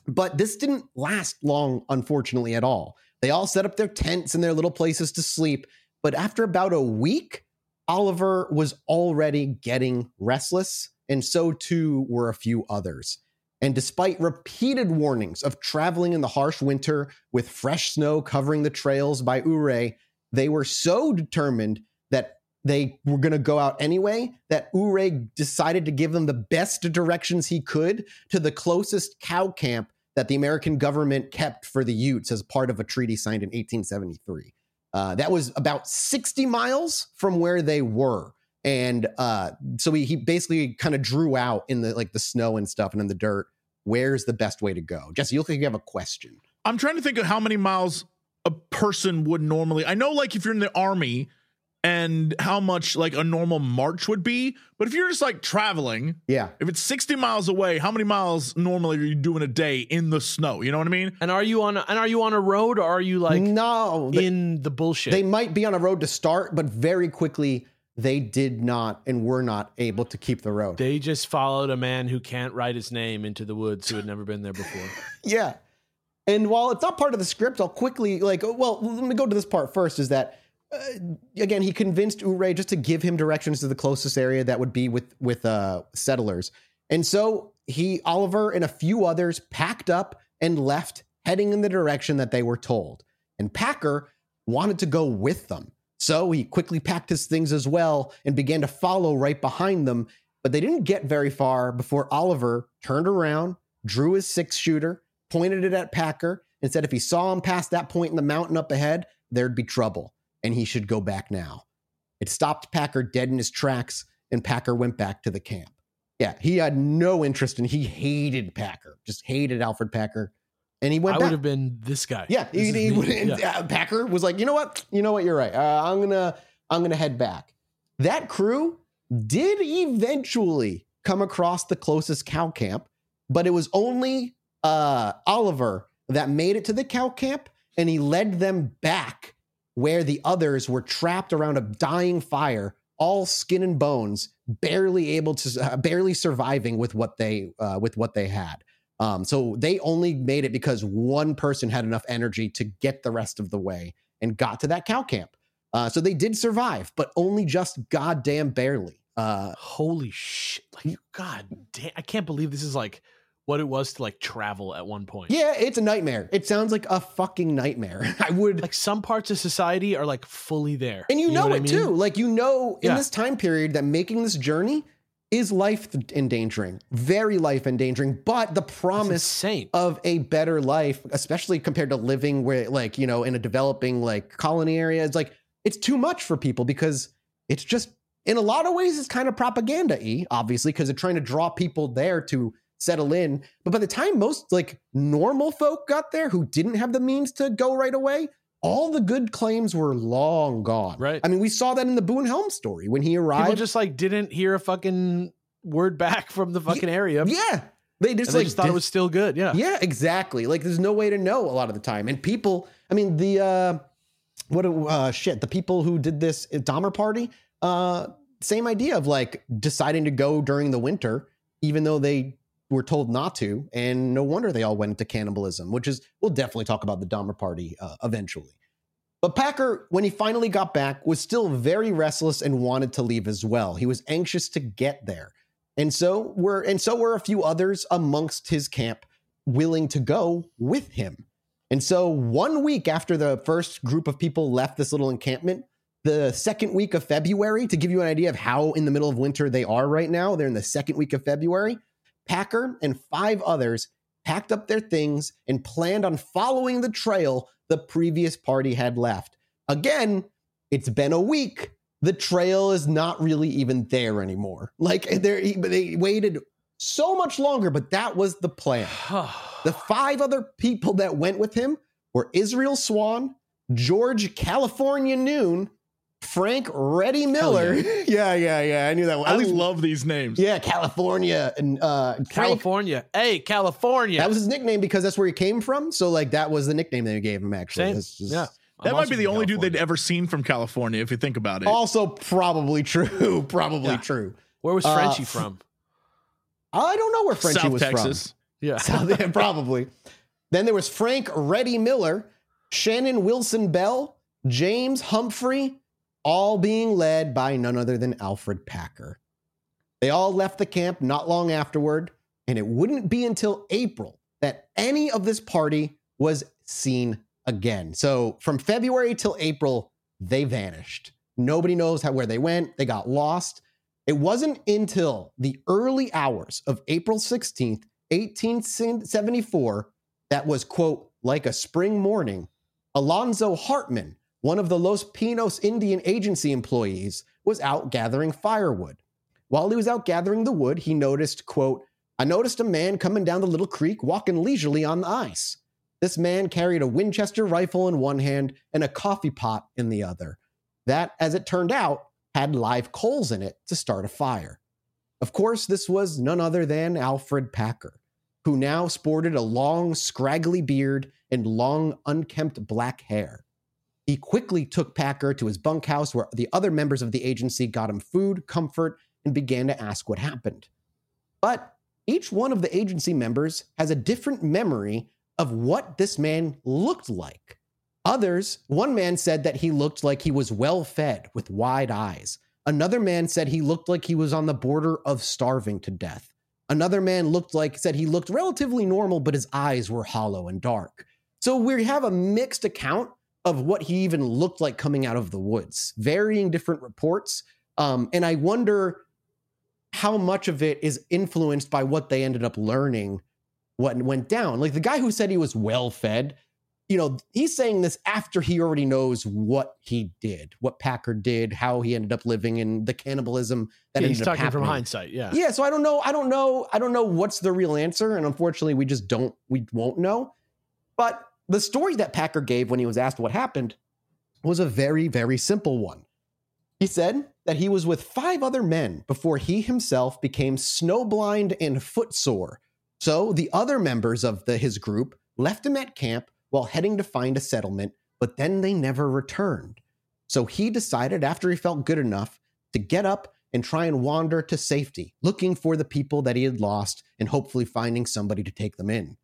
but this didn't last long unfortunately at all. They all set up their tents and their little places to sleep, but after about a week, Oliver was already getting restless and so too were a few others. And despite repeated warnings of traveling in the harsh winter with fresh snow covering the trails by Ouray, they were so determined that they were going to go out anyway that Ouray decided to give them the best directions he could to the closest cow camp that the American government kept for the Utes as part of a treaty signed in 1873. Uh, that was about 60 miles from where they were and uh, so he, he basically kind of drew out in the like the snow and stuff and in the dirt where's the best way to go jesse you look like you have a question
I'm trying to think of how many miles a person would normally. I know, like, if you're in the army and how much like a normal march would be, but if you're just like traveling,
yeah
if it's 60 miles away, how many miles normally are you doing a day in the snow? You know what I mean?
And are you on? A, and are you on a road, or are you like
no they,
in the bullshit?
they might be on a road to start but very quickly they did not and were not able to keep the road.
They just followed a man who can't write his name into the woods who had never been there before.
yeah. And while it's not part of the script i'll quickly like well let me go to this part first is that uh, again he convinced Ouray just to give him directions to the closest area that would be with with uh settlers. And so he oliver and a few others packed up and left heading in the direction that they were told. And packer wanted to go with them so he quickly packed his things as well and began to follow right behind them but they didn't get very far before oliver turned around drew his six shooter pointed it at Packer and said if he saw him past that point in the mountain up ahead, there'd be trouble and he should go back now. It stopped Packer dead in his tracks and Packer went back to the camp. Yeah, he had no interest and he hated Packer, just hated Alferd Packer. And he went
I
back.
would have been this guy.
Yeah,
This
he, he would-
Yeah.
uh, Packer was like, you know what, you know what, you're right. Uh, I'm gonna, I'm gonna head back. That crew did eventually come across the closest cow camp, but it was only uh, Oliver that made it to the cow camp, and he led them back where the others were trapped around a dying fire, all skin and bones, barely able to, uh, barely surviving with what they, uh, with what they had. Um, so they only made it because one person had enough energy to get the rest of the way and got to that cow camp. Uh, so they did survive, but only just goddamn barely. Uh,
Holy shit! Like God damn! I can't believe this is like what it was to like travel at one point.
yeah, it's a nightmare. It sounds like a fucking nightmare. I would,
Like some parts of society are like fully there,
and you, know,
what
it
I mean?
too. Like you know, in
Yeah.
this time period, that making this journey is life endangering, very life endangering. But the promise of a better life, especially compared to living where, like, you know, in a developing like colony area, it's like it's too much for people because it's just in a lot of ways it's kind of propaganda y, obviously, because they're trying to draw people there to settle in. But by the time most like normal folk got there who didn't have the means to go right away, all the good claims were long gone.
Right.
I mean, we saw that in the Boone Helm story when he arrived.
People just like didn't hear a fucking word back from the fucking area.
yeah. They just
and they
like
just thought it was still good. Yeah.
Yeah, exactly. Like there's no way to know a lot of the time. And people, I mean, the uh what uh shit, the people who did this Donner party, uh same idea of like deciding to go during the winter, even though they were told not to. And no wonder they all went into cannibalism, which is, we'll definitely talk about the Donner party uh, eventually. But Packer, when he finally got back, was still very restless and wanted to leave as well. He was anxious to get there. And so were and so were a few others amongst his camp willing to go with him. And so one week after the first group of people left this little encampment, the second week of February, to give you an idea of how in the middle of winter they are right now, they're in the second week of February. Packer and five others packed up their things and planned on following the trail the previous party had left. Again, it's been a week. The trail is not really even there anymore. Like they they waited so much longer, but that was the plan. the five other people that went with him were Israel Swan, George California Noon, Frank Reddy Miller.
yeah.
yeah, yeah, yeah. I knew that one.
I love these names.
Yeah, California and uh Frank-
California. Hey, California.
That was his nickname because that's where he came from. So like that was the nickname they gave him actually.
Same.
This
yeah.
That
I'm
might be the
from
only dude they'd ever seen from California, if you think about it.
Also probably true. probably
Yeah.
true.
Where was
Uh,
Frenchie
f-
from?
I don't know where Frenchie
South
was
Texas.
Yeah.
from. South, yeah, probably. Then there was Frank Reddy Miller, Shannon Wilson Bell, James Humphrey, all being led by none other than Alferd Packer. They all left the camp not long afterward, and it wouldn't be until April that any of this party was seen again. So from February till April, they vanished. Nobody knows how where they went. They got lost. It wasn't until the early hours of April 16th, 1874, that was, quote, like a spring morning. Alonzo Hartman, one of the Los Pinos Indian Agency employees, was out gathering firewood. While he was out gathering the wood, he noticed, quote, I noticed a man coming down the little creek walking leisurely on the ice. This man carried a Winchester rifle in one hand and a coffee pot in the other. That, as it turned out, had live coals in it to start a fire. Of course, this was none other than Alferd Packer, who now sported a long, scraggly beard and long, unkempt black hair. He quickly took Packer to his bunkhouse where the other members of the agency got him food, comfort, and began to ask what happened. But each one of the agency members has a different memory of what this man looked like. Others, one man said that he looked like he was well fed with wide eyes. Another man said he looked like he was on the border of starving to death. Another man looked like said he looked relatively normal, but his eyes were hollow and dark. So we have a mixed account of what he even looked like coming out of the woods, varying different reports. Um, and I wonder how much of it is influenced by what they ended up learning, what went down. Like the guy who said he was well fed, you know, he's saying this after he already knows what he did, what Packer did, how he ended up living, and the cannibalism that
Yeah,
ended
he's talking from hindsight. Yeah.
Yeah, so I don't know. I don't know. I don't know what's the real answer, and unfortunately, we just don't. We won't know. But the story that Packer gave when he was asked what happened was a very, very simple one. He said that he was with five other men before he himself became snowblind and footsore. So the other members of the, his group left him at camp while heading to find a settlement, but then they never returned. So he decided, after he felt good enough, to get up and try and wander to safety, looking for the people that he had lost and hopefully finding somebody to take them in.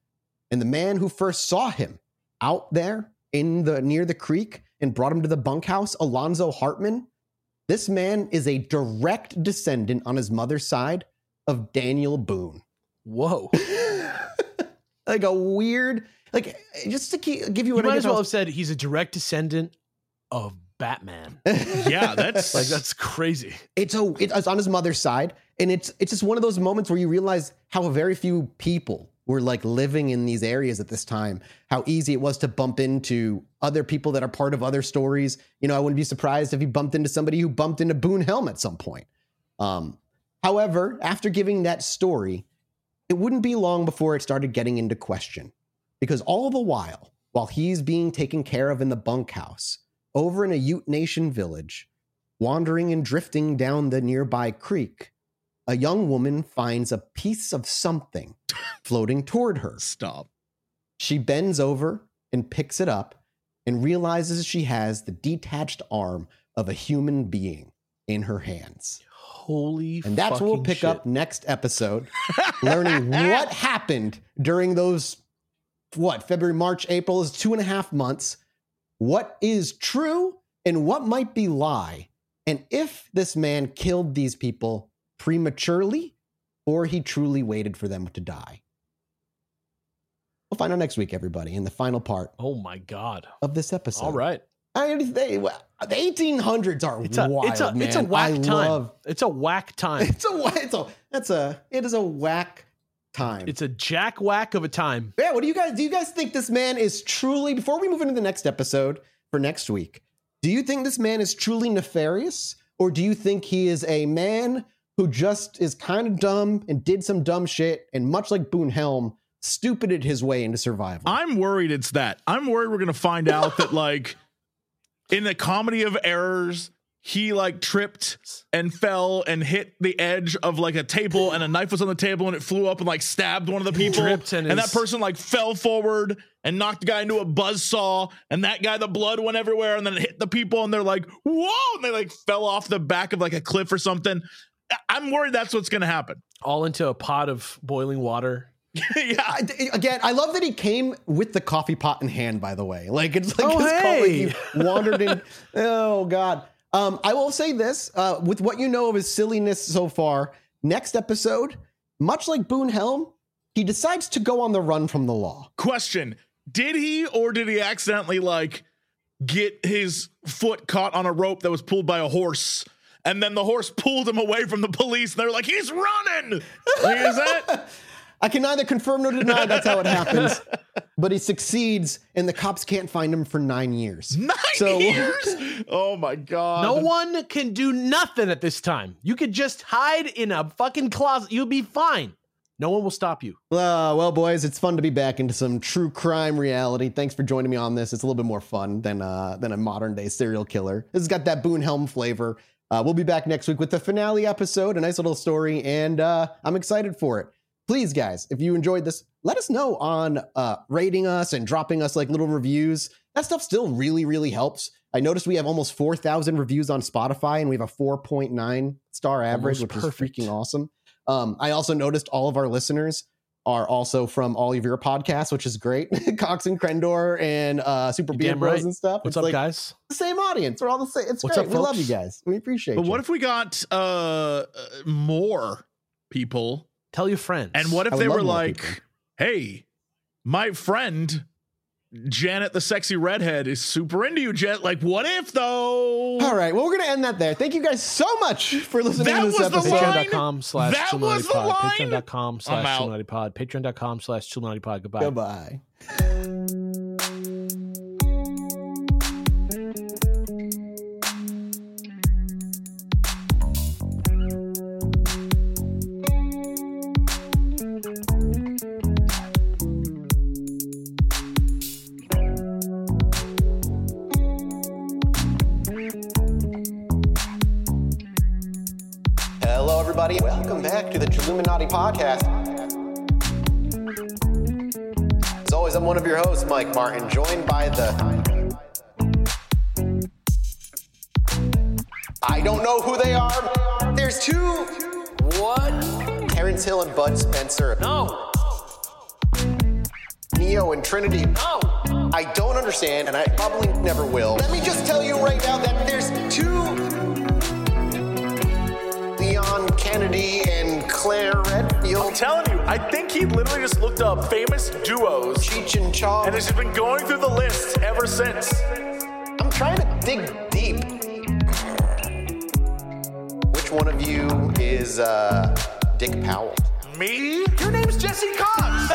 And the man who first saw him out there in the near the creek and brought him to the bunkhouse, Alonzo Hartman, this man is a direct descendant on his mother's side of Daniel Boone.
Whoa.
like a weird, like just to keep, give you
You
an
might
idea
as well
how-
have said he's a direct descendant of Batman.
Yeah, that's
Like that's crazy.
it's a it's on his mother's side and it's it's just one of those moments where you realize how very few people were like living in these areas at this time how easy it was to bump into other people that are part of other stories. You know i wouldn't be surprised if you bumped into somebody who bumped into boone helm at some point. Um, however after giving that story it wouldn't be long before it started getting into question because all the while while he's being taken care of in the bunkhouse over in a ute nation village wandering and drifting down the nearby creek, a young woman finds a piece of something floating toward her.
stop.
She bends over and picks it up and realizes she has the detached arm of a human being in her hands.
Holy
And that's what we'll pick
shit.
up next episode, learning what happened during those, what, February, March, April is two and a half months. What is true and what might be lie. And if this man killed these people prematurely or he truly waited for them to die. We'll find out next week, everybody, in the final part
Oh my god.
of this episode.
All right.
I, they, the 1800s are
It's a
wild,
it's a
man.
it's a whack
I
time.
love
It's a whack time.
it's a it's a that's a it is a whack time.
It's a jack whack of a time.
yeah, what do you guys do? You guys think this man is truly? Before we move into the next episode for next week, do you think this man is truly nefarious, or do you think he is a man who just is kind of dumb and did some dumb shit, and much like Boone Helm, stupided his way into survival?
I'm worried it's that. I'm worried we're gonna find out that like in the comedy of errors, he like tripped and fell and hit the edge of like a table and a knife was on the table and it flew up and like stabbed one of the people.
tripped and
and
his-
that person like fell forward and knocked the guy into a buzz saw and that guy the blood went everywhere and then it hit the people and they're like, whoa, and they like fell off the back of like a cliff or something. I- I'm worried that's what's gonna happen.
All into a pot of boiling water.
yeah.
I- again, I love that he came with the coffee pot in hand. By the way, like it's like
Oh,
his call,
hey.
he wandered in. oh God. Um, I will say this: uh, with what you know of his silliness so far, next episode, much like Boone Helm, he decides to go on the run from the law.
question did he or did he accidentally like get his foot caught on a rope that was pulled by a horse and then the horse pulled him away from the police and they're like he's running like, is that
I can neither confirm nor deny that's how it happens, but he succeeds, and the cops can't find him for nine years.
nine
So-
years oh my god
No one can do nothing at this time. You could just hide in a fucking closet. You'll be fine. No one will stop you.
Uh, well, boys, it's fun to be back into some true crime reality. Thanks for joining me on this. It's a little bit more fun than uh, than a modern day serial killer. This has got that Boone Helm flavor. Uh, we'll be back next week with the finale episode, a nice little story, and uh, I'm excited for it. Please, guys, if you enjoyed this, let us know on uh, rating us and dropping us like little reviews. That stuff still really, really helps. I noticed we have almost 4,000 reviews on Spotify, and we have a 4.9 star average,
Almost
which
perfect.
is freaking awesome. Um, I also noticed all of our listeners are also from all of your podcasts, which is great. Cox and Crendor and uh, Super
You're Beard
Bros
right.
and stuff.
What's
it's
up,
like
guys?
the same audience. We're all the same. It's
What's
great.
up,
we love you guys. We appreciate it.
but
you.
what if we got uh, uh more people
Tell your friends.
and what if
I
they were like
people.
hey my friend Janet, the sexy redhead, is super into you, Jet. Like, what if though?
all right. Well, we're going to end that there. Thank you guys so much for listening
That
to this
was the
episode.
line?
Patreon.com slash
That was the
Pod.
line?
Patreon.com slash
out.
Chilluminati Pod. Patreon.com slash Chilluminati Pod. Goodbye.
Goodbye. Podcast. As always, I'm one of your hosts, Mike Martin, joined by the. I don't know who they are. There's two. What? Terence Hill and Bud Spencer.
No.
Neo and Trinity.
No.
I don't understand, and I probably never will. Let me just tell you right now that there's two Leon Kennedy and Claire Redfield.
telling you, I think he literally just looked up famous duos
Cheech and Chong.
and has just been going through the list ever since.
I'm trying to dig deep. Which one of you is uh, Dick Powell?
Me? Your name's Jesse Cox.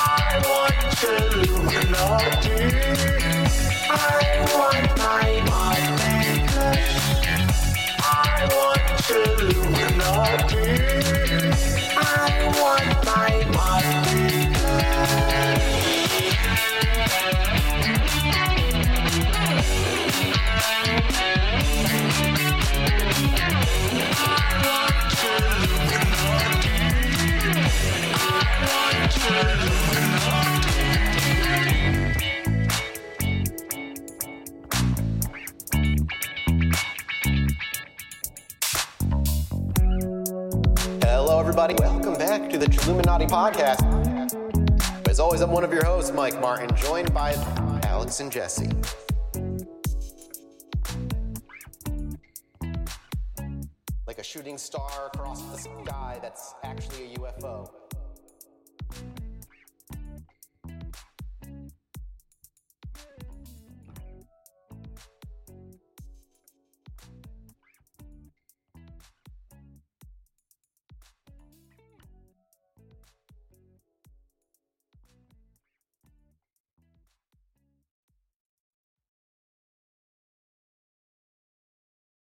I want to Illuminati. I want my want
everybody. Welcome back to the Chilluminati podcast. As always, I'm one of your hosts, Mike Martin, joined by Alex and Jesse. Like a shooting star across the sky that's actually a UFO.